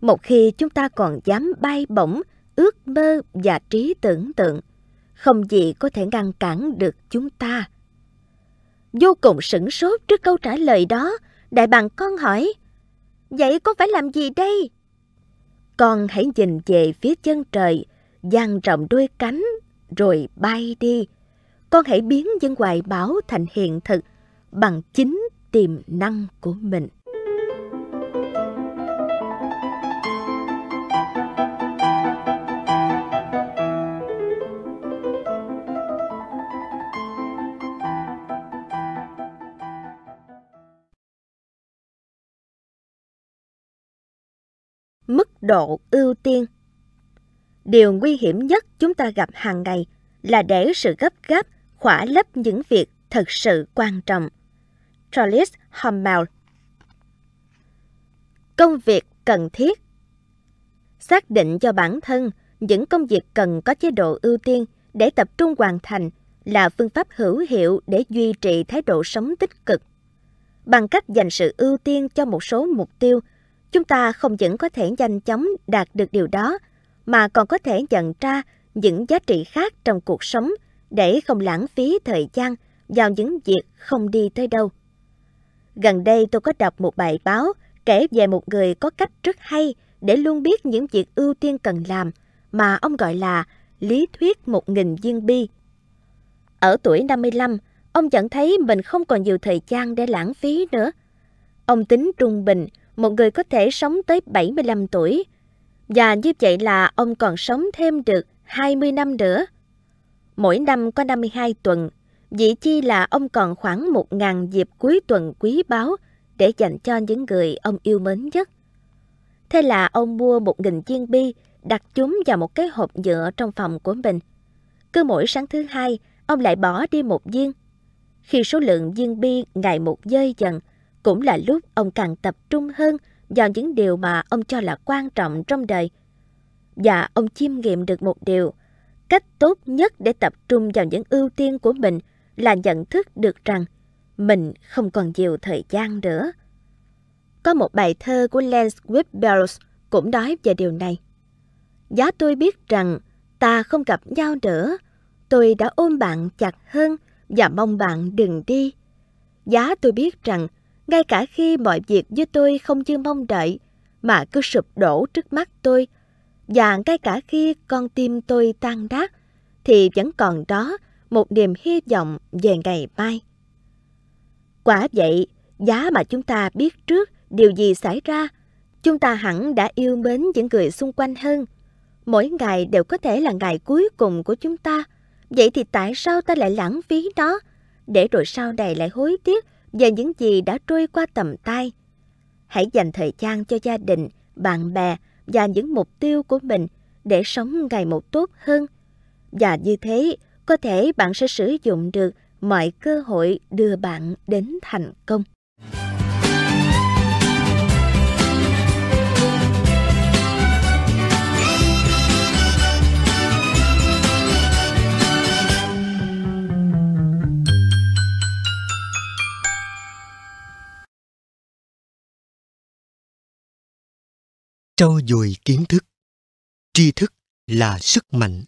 Một khi chúng ta còn dám bay bổng ước mơ và trí tưởng tượng. Không gì có thể ngăn cản được chúng ta. Vô cùng sửng sốt trước câu trả lời đó, đại bàng con hỏi, Vậy con phải làm gì đây? Con hãy nhìn về phía chân trời, dang rộng đôi cánh, rồi bay đi. Con hãy biến những hoài bão thành hiện thực bằng chính tiềm năng của mình. Mức độ ưu tiên Điều nguy hiểm nhất chúng ta gặp hàng ngày là để sự gấp gáp khỏa lấp những việc thật sự quan trọng. Charles Hummel Công việc cần thiết Xác định cho bản thân những công việc cần có chế độ ưu tiên để tập trung hoàn thành là phương pháp hữu hiệu để duy trì thái độ sống tích cực. Bằng cách dành sự ưu tiên cho một số mục tiêu, chúng ta không những có thể nhanh chóng đạt được điều đó, mà còn có thể nhận ra những giá trị khác trong cuộc sống để không lãng phí thời gian vào những việc không đi tới đâu. Gần đây tôi có đọc một bài báo kể về một người có cách rất hay để luôn biết những việc ưu tiên cần làm mà ông gọi là lý thuyết một nghìn viên bi. Ở tuổi 55, ông nhận thấy mình không còn nhiều thời gian để lãng phí nữa. Ông tính trung bình, một người có thể sống tới 75 tuổi. Và như vậy là ông còn sống thêm được 20 năm nữa. Mỗi năm có 52 tuần, vị chi là ông còn khoảng 1.000 dịp cuối tuần quý báu để dành cho những người ông yêu mến nhất. Thế là ông mua 1.000 viên bi, đặt chúng vào một cái hộp nhựa trong phòng của mình. Cứ mỗi sáng thứ hai, ông lại bỏ đi một viên. Khi số lượng viên bi ngày một dơi dần, cũng là lúc ông càng tập trung hơn vào những điều mà ông cho là quan trọng trong đời. Và ông chiêm nghiệm được một điều – Cách tốt nhất để tập trung vào những ưu tiên của mình là nhận thức được rằng mình không còn nhiều thời gian nữa. Có một bài thơ của Lance Whitbells cũng nói về điều này. Giá tôi biết rằng ta không gặp nhau nữa, tôi đã ôm bạn chặt hơn và mong bạn đừng đi. Giá tôi biết rằng ngay cả khi mọi việc với tôi không như mong đợi mà cứ sụp đổ trước mắt tôi, và ngay cả khi con tim tôi tan nát, thì vẫn còn đó một niềm hy vọng về ngày mai. Quả vậy, giá mà chúng ta biết trước điều gì xảy ra, chúng ta hẳn đã yêu mến những người xung quanh hơn. Mỗi ngày đều có thể là ngày cuối cùng của chúng ta. Vậy thì tại sao ta lại lãng phí nó, để rồi sau này lại hối tiếc và những gì đã trôi qua tầm tay? Hãy dành thời gian cho gia đình, bạn bè và những mục tiêu của mình để sống ngày một tốt hơn. Và như thế, có thể bạn sẽ sử dụng được mọi cơ hội đưa bạn đến thành công. Trau dồi kiến thức. Tri thức là sức mạnh.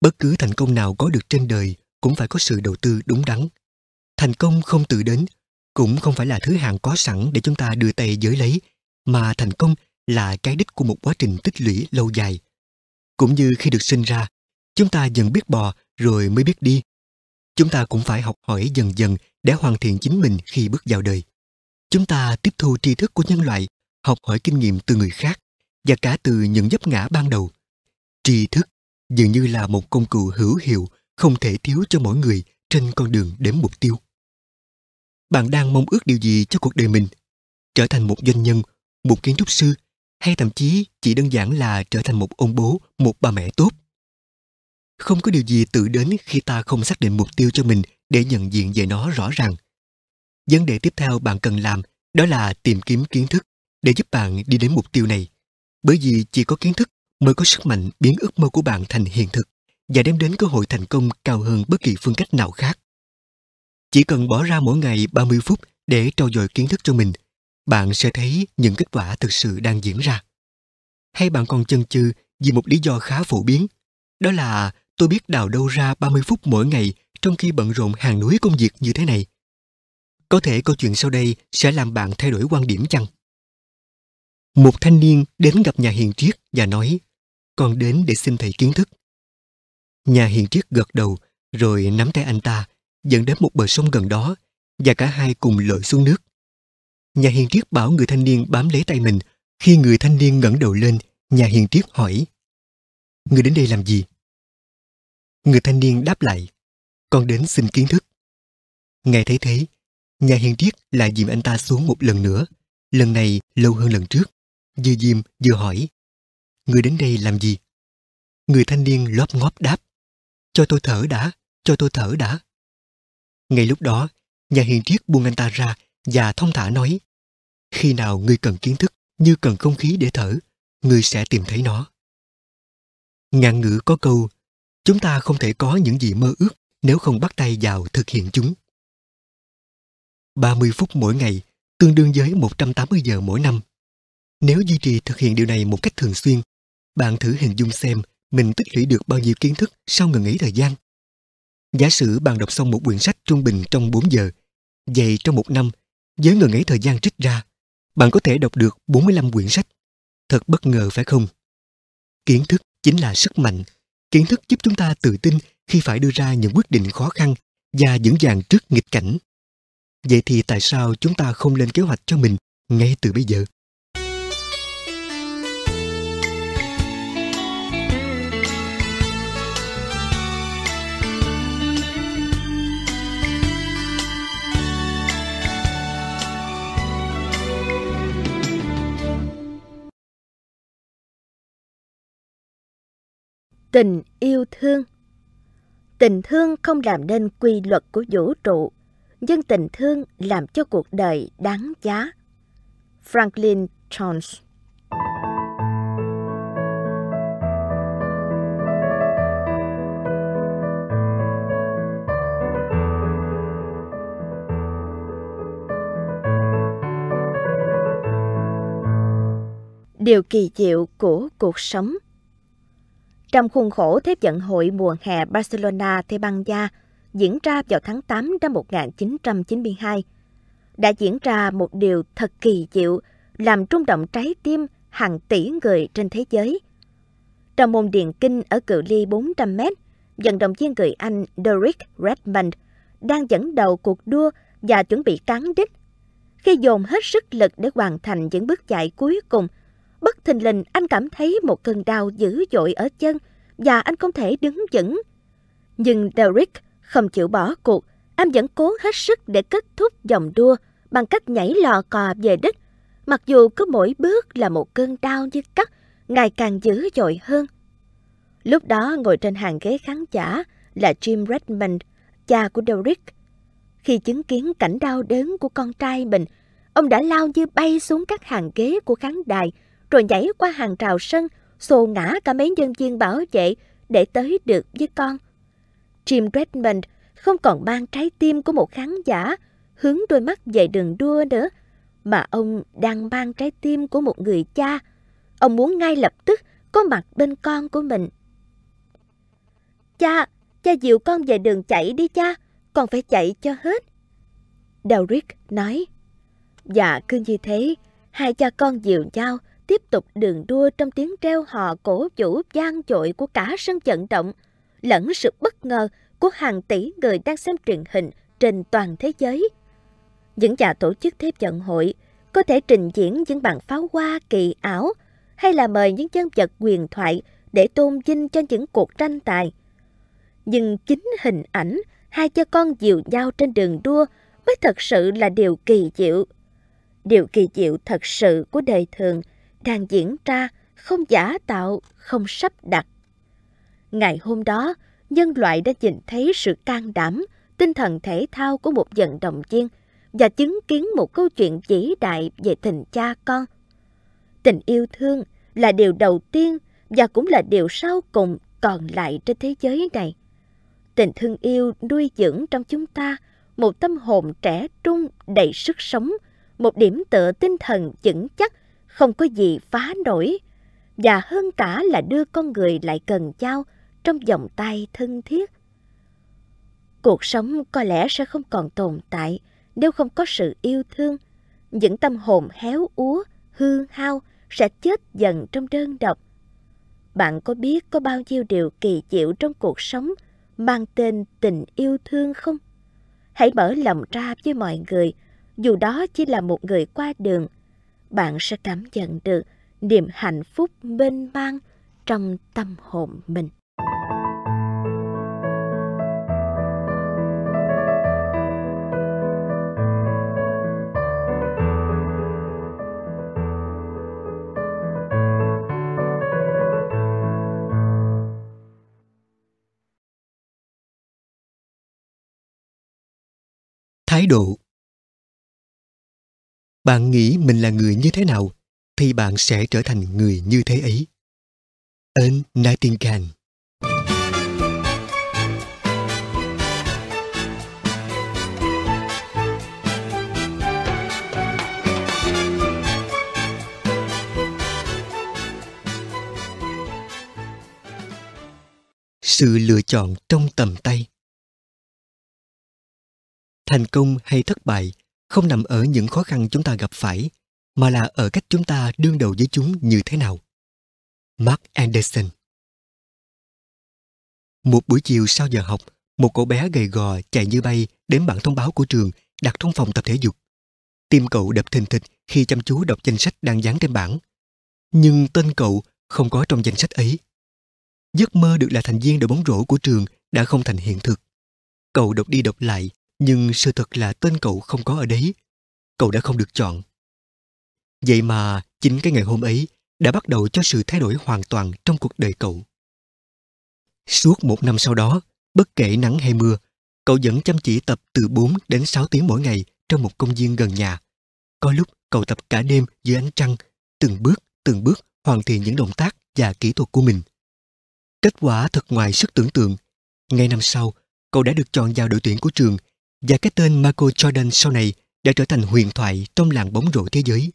Bất cứ thành công nào có được trên đời cũng phải có sự đầu tư đúng đắn. Thành công không tự đến, cũng không phải là thứ hàng có sẵn để chúng ta đưa tay giới lấy, mà thành công là cái đích của một quá trình tích lũy lâu dài. Cũng như khi được sinh ra, chúng ta dần biết bò rồi mới biết đi. Chúng ta cũng phải học hỏi dần dần để hoàn thiện chính mình khi bước vào đời. Chúng ta tiếp thu tri thức của nhân loại, học hỏi kinh nghiệm từ người khác và cả từ những dấp ngã ban đầu. Tri thức dường như là một công cụ hữu hiệu không thể thiếu cho mỗi người trên con đường đến mục tiêu. Bạn đang mong ước điều gì cho cuộc đời mình? Trở thành một doanh nhân, một kiến trúc sư hay thậm chí chỉ đơn giản là trở thành một ông bố, một bà mẹ tốt. Không có điều gì tự đến khi ta không xác định mục tiêu cho mình để nhận diện về nó rõ ràng. Vấn đề tiếp theo bạn cần làm đó là tìm kiếm kiến thức để giúp bạn đi đến mục tiêu này. Bởi vì chỉ có kiến thức mới có sức mạnh biến ước mơ của bạn thành hiện thực và đem đến cơ hội thành công cao hơn bất kỳ phương cách nào khác. Chỉ cần bỏ ra mỗi ngày 30 phút để trau dồi kiến thức cho mình, bạn sẽ thấy những kết quả thực sự đang diễn ra. Hay bạn còn chần chừ vì một lý do khá phổ biến, đó là tôi biết đào đâu ra 30 phút mỗi ngày trong khi bận rộn hàng núi công việc như thế này. Có thể câu chuyện sau đây sẽ làm bạn thay đổi quan điểm chăng? Một thanh niên đến gặp nhà hiền triết và nói, con đến để xin thầy kiến thức. Nhà hiền triết gật đầu rồi nắm tay anh ta dẫn đến một bờ sông gần đó và cả hai cùng lội xuống nước. Nhà hiền triết bảo người thanh niên bám lấy tay mình. Khi người thanh niên ngẩng đầu lên, nhà hiền triết hỏi Người đến đây làm gì? Người thanh niên đáp lại Con đến xin kiến thức. nghe thấy thế, nhà hiền triết lại dìm anh ta xuống một lần nữa. Lần này lâu hơn lần trước. Vừa dìm vừa hỏi Người đến đây làm gì? Người thanh niên lóp ngóp đáp Cho tôi thở đã, cho tôi thở đã. Ngay lúc đó, nhà hiền triết buông anh ta ra và thông thả nói khi nào ngươi cần kiến thức như cần không khí để thở ngươi sẽ tìm thấy nó ngạn ngữ có câu chúng ta không thể có những gì mơ ước nếu không bắt tay vào thực hiện chúng 30 phút mỗi ngày tương đương với 180 giờ mỗi năm. Nếu duy trì thực hiện điều này một cách thường xuyên, bạn thử hình dung xem mình tích lũy được bao nhiêu kiến thức sau ngừng nghỉ thời gian. Giả sử bạn đọc xong một quyển sách trung bình trong 4 giờ, vậy trong một năm, với ngừng nghỉ thời gian trích ra, bạn có thể đọc được 45 quyển sách. Thật bất ngờ, phải không? Kiến thức chính là sức mạnh. Kiến thức giúp chúng ta tự tin khi phải đưa ra những quyết định khó khăn và vững vàng trước nghịch cảnh. Vậy thì tại sao chúng ta không lên kế hoạch cho mình ngay từ bây giờ? Tình yêu thương. Tình thương không làm nên quy luật của vũ trụ, nhưng tình thương làm cho cuộc đời đáng giá. Franklin Jones Điều kỳ diệu của cuộc sống trong khuôn khổ Thế vận hội mùa hè Barcelona, Tây Ban Nha diễn ra vào tháng 8 năm 1992, đã diễn ra một điều thật kỳ diệu làm rung động trái tim hàng tỷ người trên thế giới. Trong môn điền kinh ở cự ly 400 mét, vận động viên người Anh Derek Redmond đang dẫn đầu cuộc đua và chuẩn bị cán đích. Khi dồn hết sức lực để hoàn thành những bước chạy cuối cùng, Bất thình lình anh cảm thấy một cơn đau dữ dội ở chân và anh không thể đứng vững. Nhưng Derek không chịu bỏ cuộc, anh vẫn cố hết sức để kết thúc dòng đua bằng cách nhảy lò cò về đích, mặc dù cứ mỗi bước là một cơn đau như cắt, ngày càng dữ dội hơn. Lúc đó ngồi trên hàng ghế khán giả là Jim Redmond, cha của Derek. Khi chứng kiến cảnh đau đớn của con trai mình, ông đã lao như bay xuống các hàng ghế của khán đài, rồi nhảy qua hàng rào sân, xô ngã cả mấy nhân viên bảo vệ để tới được với con. Jim Redmond không còn mang trái tim của một khán giả hướng đôi mắt về đường đua nữa, mà ông đang mang trái tim của một người cha. Ông muốn ngay lập tức có mặt bên con của mình. Cha, cha dìu con về đường chạy đi cha, con phải chạy cho hết. Doric nói. Dạ cứ như thế, hai cha con dìu nhau tiếp tục đường đua trong tiếng treo hò cổ vũ gian dội của cả sân vận động, lẫn sự bất ngờ của hàng tỷ người đang xem truyền hình trên toàn thế giới. Những nhà tổ chức thế vận hội có thể trình diễn những bản pháo hoa kỳ ảo hay là mời những nhân vật quyền thoại để tôn vinh cho những cuộc tranh tài. Nhưng chính hình ảnh hai cha con dìu nhau trên đường đua mới thật sự là điều kỳ diệu. Điều kỳ diệu thật sự của đời thường – đang diễn ra không giả tạo, không sắp đặt. Ngày hôm đó, nhân loại đã nhìn thấy sự can đảm, tinh thần thể thao của một vận động viên và chứng kiến một câu chuyện vĩ đại về tình cha con. Tình yêu thương là điều đầu tiên và cũng là điều sau cùng còn lại trên thế giới này. Tình thương yêu nuôi dưỡng trong chúng ta một tâm hồn trẻ trung đầy sức sống, một điểm tựa tinh thần vững chắc, không có gì phá nổi. Và hơn cả là đưa con người lại gần nhau trong vòng tay thân thiết. Cuộc sống có lẽ sẽ không còn tồn tại nếu không có sự yêu thương. Những tâm hồn héo úa, hư hao sẽ chết dần trong đơn độc. Bạn có biết có bao nhiêu điều kỳ diệu trong cuộc sống mang tên tình yêu thương không? Hãy mở lòng ra với mọi người, dù đó chỉ là một người qua đường. Bạn sẽ cảm nhận được niềm hạnh phúc mênh mang trong tâm hồn mình. thái độ bạn nghĩ mình là người như thế nào, thì bạn sẽ trở thành người như thế ấy. Ấn Nightingale. Sự lựa chọn trong tầm tay. Thành công hay thất bại không nằm ở những khó khăn chúng ta gặp phải, mà là ở cách chúng ta đương đầu với chúng như thế nào. Mark anderson. Một buổi chiều sau giờ học, một cậu bé gầy gò chạy như bay đến bảng thông báo của trường, đặt trong phòng tập thể dục. Tim cậu đập thình thịch khi chăm chú đọc danh sách đang dán trên bảng. Nhưng tên cậu không có trong danh sách ấy. Giấc mơ được là thành viên đội bóng rổ của trường đã không thành hiện thực. Cậu đọc đi đọc lại nhưng sự thật là tên cậu không có ở đấy. Cậu đã không được chọn. Vậy mà chính cái ngày hôm ấy đã bắt đầu cho sự thay đổi hoàn toàn trong cuộc đời cậu. Suốt một năm sau đó, bất kể nắng hay mưa, cậu vẫn chăm chỉ tập từ 4 đến 6 tiếng mỗi ngày trong một công viên gần nhà. Có lúc cậu tập cả đêm dưới ánh trăng, từng bước từng bước hoàn thiện những động tác và kỹ thuật của mình. Kết quả thật ngoài sức tưởng tượng. Ngay năm sau, cậu đã được chọn vào đội tuyển của trường và cái tên Michael Jordan sau này đã trở thành huyền thoại trong làng bóng rổ thế giới.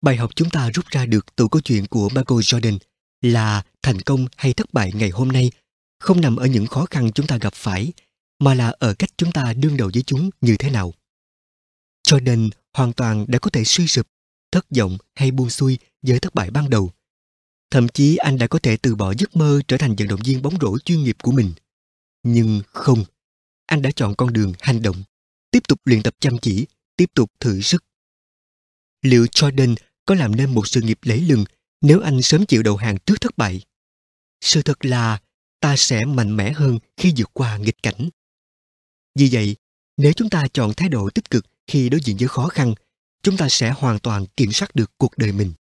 Bài học chúng ta rút ra được từ câu chuyện của Michael Jordan là thành công hay thất bại ngày hôm nay không nằm ở những khó khăn chúng ta gặp phải, mà là ở cách chúng ta đương đầu với chúng như thế nào. Jordan hoàn toàn đã có thể suy sụp, thất vọng hay buông xuôi với thất bại ban đầu. Thậm chí anh đã có thể từ bỏ giấc mơ trở thành vận động viên bóng rổ chuyên nghiệp của mình. Nhưng không, anh đã chọn con đường hành động, tiếp tục luyện tập chăm chỉ, tiếp tục thử sức. Liệu Jordan có làm nên một sự nghiệp lấy lừng nếu anh sớm chịu đầu hàng trước thất bại? Sự thật là ta sẽ mạnh mẽ hơn khi vượt qua nghịch cảnh. Vì vậy, nếu chúng ta chọn thái độ tích cực khi đối diện với khó khăn, chúng ta sẽ hoàn toàn kiểm soát được cuộc đời mình.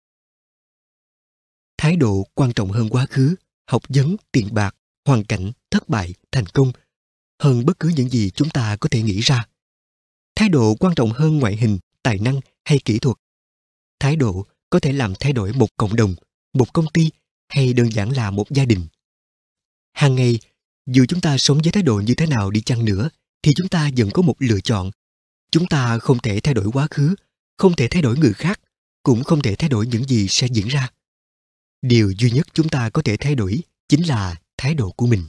Thái độ quan trọng hơn quá khứ, học vấn, tiền bạc, hoàn cảnh, thất bại, thành công hơn bất cứ những gì chúng ta có thể nghĩ ra. Thái độ quan trọng hơn ngoại hình, tài năng hay kỹ thuật. Thái độ có thể làm thay đổi một cộng đồng, một công ty hay đơn giản là một gia đình. Hàng ngày, dù chúng ta sống với thái độ như thế nào đi chăng nữa, thì chúng ta vẫn có một lựa chọn. Chúng ta không thể thay đổi quá khứ, không thể thay đổi người khác, cũng không thể thay đổi những gì sẽ diễn ra. Điều duy nhất chúng ta có thể thay đổi chính là thái độ của mình.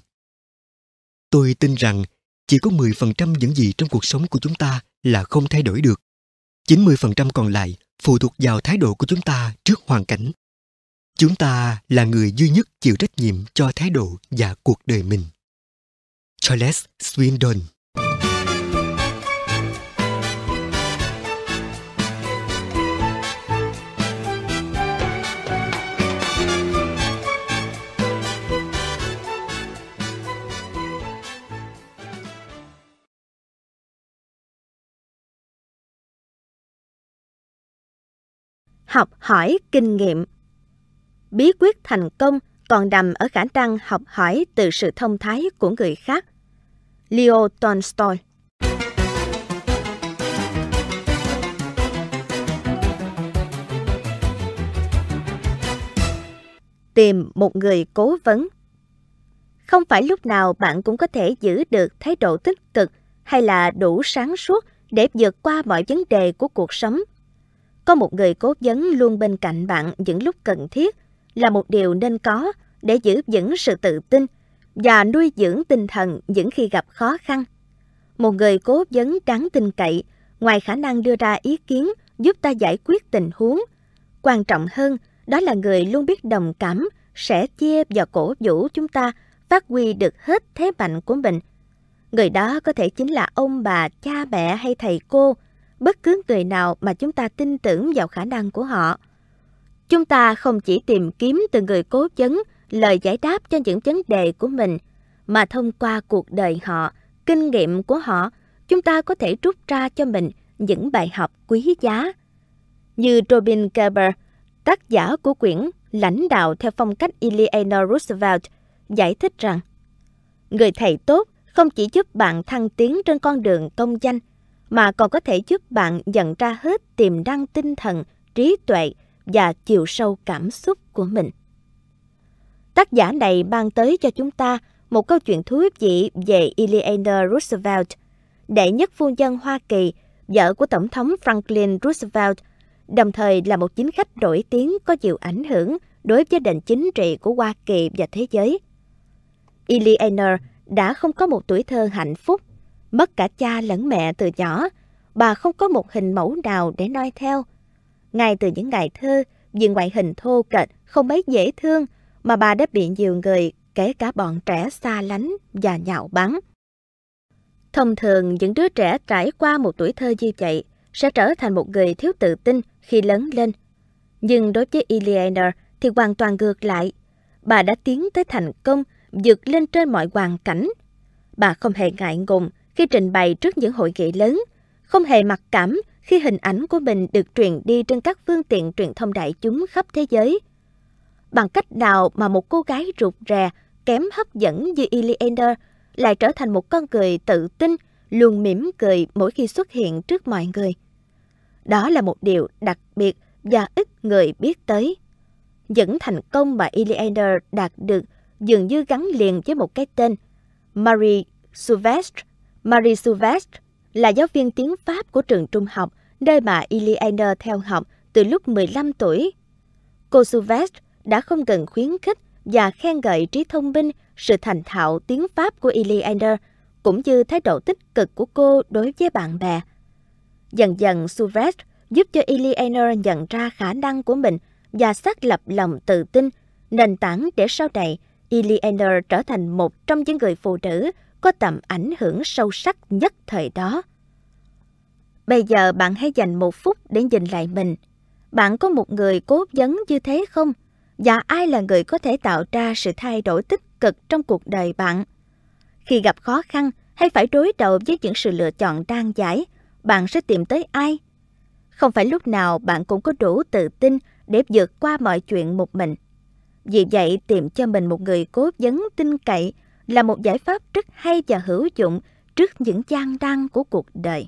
Tôi tin rằng chỉ có 10% những gì trong cuộc sống của chúng ta là không thay đổi được. 90% còn lại phụ thuộc vào thái độ của chúng ta trước hoàn cảnh. Chúng ta là người duy nhất chịu trách nhiệm cho thái độ và cuộc đời mình. Charles swindon học hỏi kinh nghiệm. Bí quyết thành công còn nằm ở khả năng học hỏi từ sự thông thái của người khác. Leo Tolstoy tìm một người cố vấn. Không phải lúc nào bạn cũng có thể giữ được thái độ tích cực hay là đủ sáng suốt để vượt qua mọi vấn đề của cuộc sống. Có một người cố vấn luôn bên cạnh bạn những lúc cần thiết là một điều nên có để giữ vững sự tự tin và nuôi dưỡng tinh thần những khi gặp khó khăn. Một người cố vấn đáng tin cậy, ngoài khả năng đưa ra ý kiến giúp ta giải quyết tình huống, quan trọng hơn đó là người luôn biết đồng cảm, sẻ chia và cổ vũ chúng ta phát huy được hết thế mạnh của mình. Người đó có thể chính là ông bà, cha mẹ hay thầy cô, bất cứ người nào mà chúng ta tin tưởng vào khả năng của họ. Chúng ta không chỉ tìm kiếm từ người cố vấn lời giải đáp cho những vấn đề của mình, mà thông qua cuộc đời họ, kinh nghiệm của họ, chúng ta có thể rút ra cho mình những bài học quý giá. Như Robin Gerber, tác giả của quyển Lãnh đạo theo phong cách Eleanor Roosevelt, giải thích rằng Người thầy tốt không chỉ giúp bạn thăng tiến trên con đường công danh, mà còn có thể giúp bạn nhận ra hết tiềm năng tinh thần, trí tuệ và chiều sâu cảm xúc của mình. Tác giả này mang tới cho chúng ta một câu chuyện thú vị về Eleanor Roosevelt, đệ nhất phu nhân Hoa Kỳ, vợ của Tổng thống Franklin Roosevelt, đồng thời là một chính khách nổi tiếng có nhiều ảnh hưởng đối với nền chính trị của Hoa Kỳ và thế giới. Eleanor đã không có một tuổi thơ hạnh phúc, mất cả cha lẫn mẹ từ nhỏ, bà không có một hình mẫu nào để noi theo. Ngay từ những ngày thơ, vì ngoại hình thô kệch, không mấy dễ thương, mà bà đã bị nhiều người, kể cả bọn trẻ xa lánh và nhạo báng. Thông thường, những đứa trẻ trải qua một tuổi thơ như vậy sẽ trở thành một người thiếu tự tin khi lớn lên. Nhưng đối với Eleanor thì hoàn toàn ngược lại. Bà đã tiến tới thành công, vượt lên trên mọi hoàn cảnh. Bà không hề ngại ngùng khi trình bày trước những hội nghị lớn, không hề mặc cảm khi hình ảnh của mình được truyền đi trên các phương tiện truyền thông đại chúng khắp thế giới – bằng cách nào mà một cô gái rụt rè, kém hấp dẫn như Eleanor lại trở thành một con người tự tin, luôn mỉm cười mỗi khi xuất hiện trước mọi người. Đó là một điều đặc biệt và ít người biết tới. Những thành công mà Eleanor đạt được dường như gắn liền với một cái tên Marie Souvestre. Marie Souvestre là giáo viên tiếng Pháp của trường trung học nơi mà Eliana theo học từ lúc 15 tuổi. Cô Souvestre đã không cần khuyến khích và khen ngợi trí thông minh, sự thành thạo tiếng Pháp của Eliana, cũng như thái độ tích cực của cô đối với bạn bè. Dần dần, Suvet giúp cho Eliana nhận ra khả năng của mình và xác lập lòng tự tin, nền tảng để sau này Eliana trở thành một trong những người phụ nữ có tầm ảnh hưởng sâu sắc nhất thời đó. Bây giờ bạn hãy dành một phút để nhìn lại mình. Bạn có một người cố vấn như thế không? và ai là người có thể tạo ra sự thay đổi tích cực trong cuộc đời bạn. Khi gặp khó khăn hay phải đối đầu với những sự lựa chọn đang giải, bạn sẽ tìm tới ai? Không phải lúc nào bạn cũng có đủ tự tin để vượt qua mọi chuyện một mình. Vì vậy, tìm cho mình một người cố vấn tin cậy là một giải pháp rất hay và hữu dụng trước những gian nan của cuộc đời.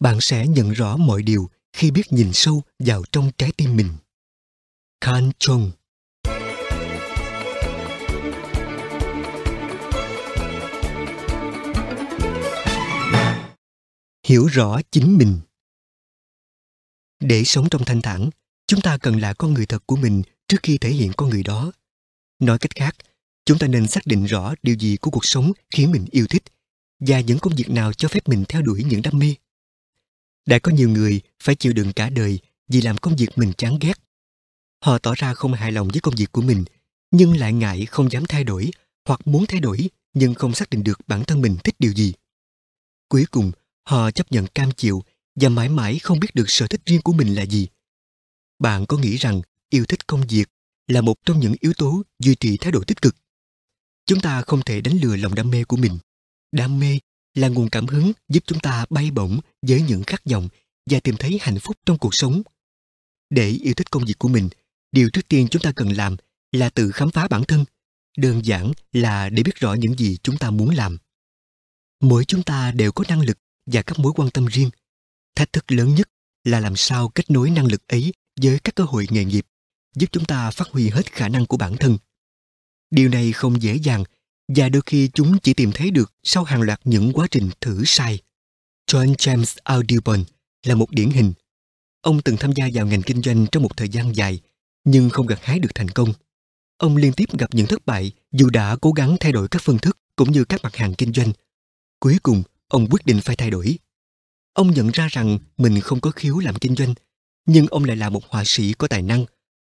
bạn sẽ nhận rõ mọi điều khi biết nhìn sâu vào trong trái tim mình. Khan Chung Hiểu rõ chính mình Để sống trong thanh thản, chúng ta cần là con người thật của mình trước khi thể hiện con người đó. Nói cách khác, chúng ta nên xác định rõ điều gì của cuộc sống khiến mình yêu thích và những công việc nào cho phép mình theo đuổi những đam mê. Đã có nhiều người phải chịu đựng cả đời vì làm công việc mình chán ghét. Họ tỏ ra không hài lòng với công việc của mình, nhưng lại ngại không dám thay đổi hoặc muốn thay đổi nhưng không xác định được bản thân mình thích điều gì. Cuối cùng, họ chấp nhận cam chịu và mãi mãi không biết được sở thích riêng của mình là gì. Bạn có nghĩ rằng yêu thích công việc là một trong những yếu tố duy trì thái độ tích cực? Chúng ta không thể đánh lừa lòng đam mê của mình. Đam mê là nguồn cảm hứng giúp chúng ta bay bổng với những khát vọng và tìm thấy hạnh phúc trong cuộc sống. Để yêu thích công việc của mình, điều trước tiên chúng ta cần làm là tự khám phá bản thân, đơn giản là để biết rõ những gì chúng ta muốn làm. Mỗi chúng ta đều có năng lực và các mối quan tâm riêng. Thách thức lớn nhất là làm sao kết nối năng lực ấy với các cơ hội nghề nghiệp, giúp chúng ta phát huy hết khả năng của bản thân. Điều này không dễ dàng và đôi khi chúng chỉ tìm thấy được sau hàng loạt những quá trình thử sai. John James Audubon là một điển hình. Ông từng tham gia vào ngành kinh doanh trong một thời gian dài, nhưng không gặt hái được thành công. Ông liên tiếp gặp những thất bại dù đã cố gắng thay đổi các phương thức cũng như các mặt hàng kinh doanh. Cuối cùng, ông quyết định phải thay đổi. Ông nhận ra rằng mình không có khiếu làm kinh doanh, nhưng ông lại là một họa sĩ có tài năng.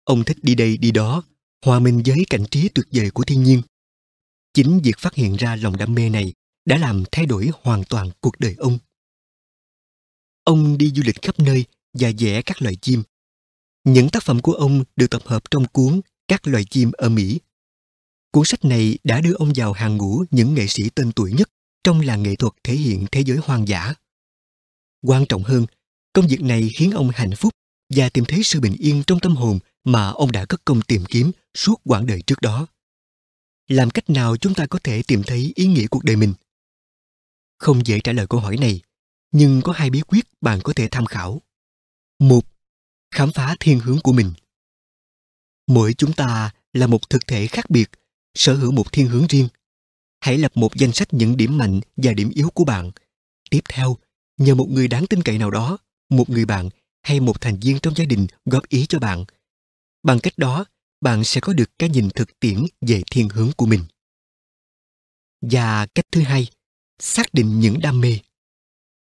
Ông thích đi đây đi đó, hòa mình với cảnh trí tuyệt vời của thiên nhiên. Chính việc phát hiện ra lòng đam mê này đã làm thay đổi hoàn toàn cuộc đời ông. Ông đi du lịch khắp nơi và vẽ các loài chim. Những tác phẩm của ông được tập hợp trong cuốn Các loài chim ở Mỹ. Cuốn sách này đã đưa ông vào hàng ngũ những nghệ sĩ tên tuổi nhất trong làng nghệ thuật thể hiện thế giới hoang dã. Quan trọng hơn, công việc này khiến ông hạnh phúc và tìm thấy sự bình yên trong tâm hồn mà ông đã cất công tìm kiếm suốt quãng đời trước đó. Làm cách nào chúng ta có thể tìm thấy ý nghĩa cuộc đời mình? Không dễ trả lời câu hỏi này, nhưng có hai bí quyết bạn có thể tham khảo. Một, khám phá thiên hướng của mình. Mỗi chúng ta là một thực thể khác biệt, sở hữu một thiên hướng riêng. Hãy lập một danh sách những điểm mạnh và điểm yếu của bạn. Tiếp theo, nhờ một người đáng tin cậy nào đó, một người bạn hay một thành viên trong gia đình góp ý cho bạn. Bằng cách đó, bạn sẽ có được cái nhìn thực tiễn về thiên hướng của mình. Và cách thứ hai, xác định những đam mê.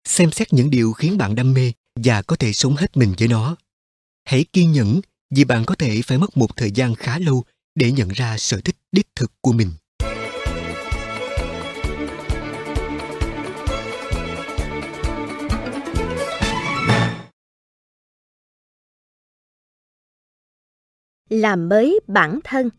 Xem xét những điều khiến bạn đam mê và có thể sống hết mình với nó. Hãy kiên nhẫn vì bạn có thể phải mất một thời gian khá lâu để nhận ra sở thích đích thực của mình. Làm mới bản thân.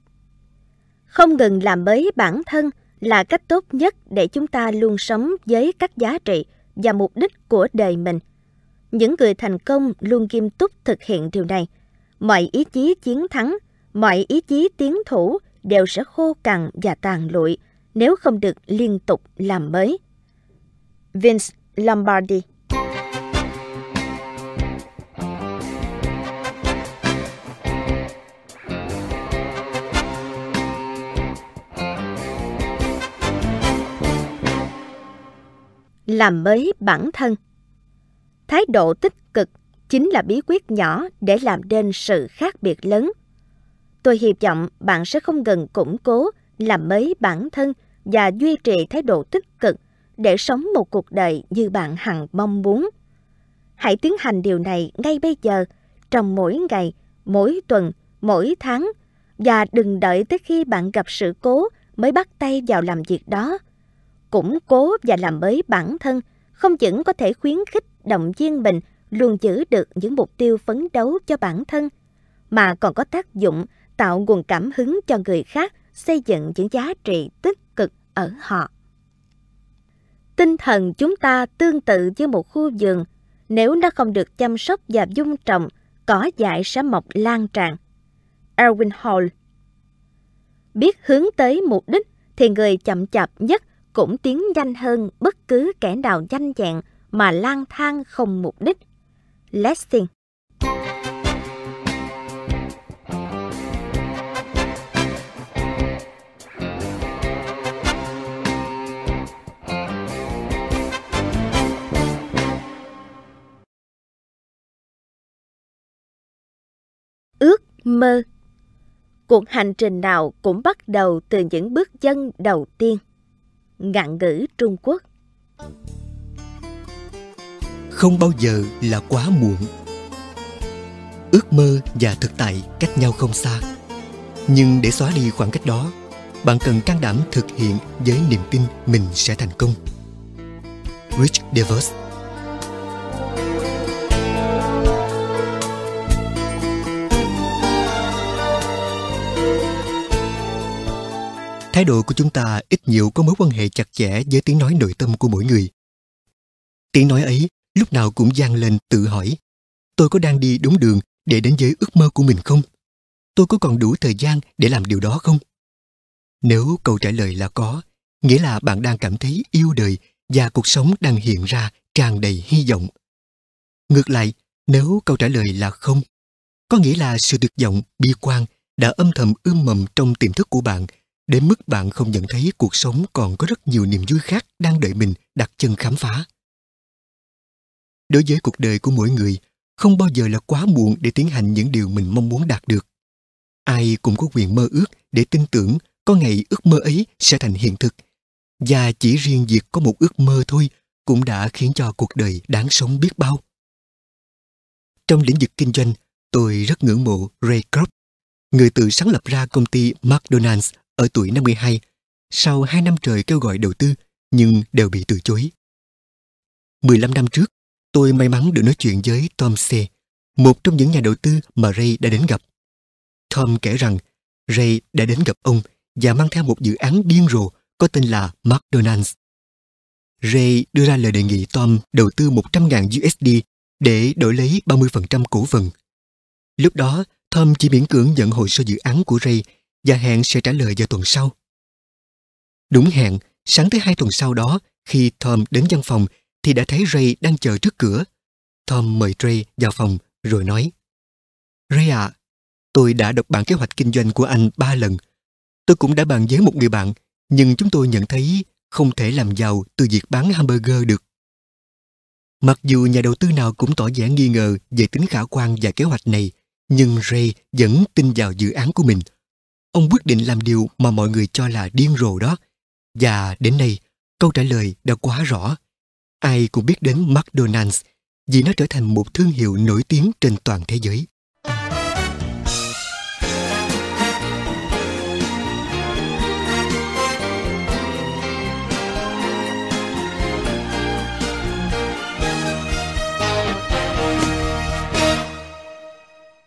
Không ngừng làm mới bản thân là cách tốt nhất để chúng ta luôn sống với các giá trị và mục đích của đời mình. Những người thành công luôn nghiêm túc thực hiện điều này. Mọi ý chí chiến thắng, mọi ý chí tiến thủ đều sẽ khô cằn và tàn lụi nếu không được liên tục làm mới. Vince lombardi làm mới bản thân. Thái độ tích cực chính là bí quyết nhỏ để làm nên sự khác biệt lớn. Tôi hy vọng bạn sẽ không ngừng củng cố, làm mới bản thân và duy trì thái độ tích cực để sống một cuộc đời như bạn hằng mong muốn. Hãy tiến hành điều này ngay bây giờ, trong mỗi ngày, mỗi tuần, mỗi tháng, và đừng đợi tới khi bạn gặp sự cố mới bắt tay vào làm việc đó củng cố và làm mới bản thân, không những có thể khuyến khích động viên mình, luôn giữ được những mục tiêu phấn đấu cho bản thân, mà còn có tác dụng tạo nguồn cảm hứng cho người khác, xây dựng những giá trị tích cực ở họ. Tinh thần chúng ta tương tự như một khu vườn, nếu nó không được chăm sóc và dung trồng cỏ dại sẽ mọc lan tràn. Erwin hall. Biết hướng tới mục đích thì người chậm chạp nhất cũng tiến nhanh hơn bất cứ kẻ nào nhanh dạng mà lang thang không mục đích. Lessing Ước mơ. Cuộc hành trình nào cũng bắt đầu từ những bước chân đầu tiên ngạn ngữ Trung Quốc. Không bao giờ là quá muộn. Ước mơ và thực tại cách nhau không xa. Nhưng để xóa đi khoảng cách đó, bạn cần can đảm thực hiện với niềm tin mình sẽ thành công. Rich DeVos thái độ của chúng ta ít nhiều có mối quan hệ chặt chẽ với tiếng nói nội tâm của mỗi người. Tiếng nói ấy lúc nào cũng vang lên tự hỏi tôi có đang đi đúng đường để đến với ước mơ của mình không? Tôi có còn đủ thời gian để làm điều đó không? Nếu câu trả lời là có, nghĩa là bạn đang cảm thấy yêu đời và cuộc sống đang hiện ra tràn đầy hy vọng. Ngược lại, nếu câu trả lời là không, có nghĩa là sự tuyệt vọng, bi quan đã âm thầm ươm mầm trong tiềm thức của bạn đến mức bạn không nhận thấy cuộc sống còn có rất nhiều niềm vui khác đang đợi mình đặt chân khám phá. Đối với cuộc đời của mỗi người, không bao giờ là quá muộn để tiến hành những điều mình mong muốn đạt được. Ai cũng có quyền mơ ước để tin tưởng có ngày ước mơ ấy sẽ thành hiện thực. Và chỉ riêng việc có một ước mơ thôi cũng đã khiến cho cuộc đời đáng sống biết bao. Trong lĩnh vực kinh doanh, tôi rất ngưỡng mộ Ray Kroc, người tự sáng lập ra công ty McDonald's ở tuổi 52, sau 2 năm trời kêu gọi đầu tư nhưng đều bị từ chối. 15 năm trước, tôi may mắn được nói chuyện với Tom C., một trong những nhà đầu tư mà Ray đã đến gặp. Tom kể rằng Ray đã đến gặp ông và mang theo một dự án điên rồ có tên là McDonald's. Ray đưa ra lời đề nghị Tom đầu tư 100.000 USD để đổi lấy 30% cổ phần. Lúc đó, Tom chỉ miễn cưỡng nhận hồ sơ dự án của Ray và hẹn sẽ trả lời vào tuần sau. Đúng hẹn, sáng thứ hai tuần sau đó, khi Tom đến văn phòng thì đã thấy Ray đang chờ trước cửa. Tom mời Ray vào phòng rồi nói Ray ạ, à, tôi đã đọc bản kế hoạch kinh doanh của anh ba lần. Tôi cũng đã bàn với một người bạn, nhưng chúng tôi nhận thấy không thể làm giàu từ việc bán hamburger được. Mặc dù nhà đầu tư nào cũng tỏ vẻ nghi ngờ về tính khả quan và kế hoạch này, nhưng Ray vẫn tin vào dự án của mình. Ông quyết định làm điều mà mọi người cho là điên rồ đó. Và đến nay, câu trả lời đã quá rõ. Ai cũng biết đến McDonald's vì nó trở thành một thương hiệu nổi tiếng trên toàn thế giới.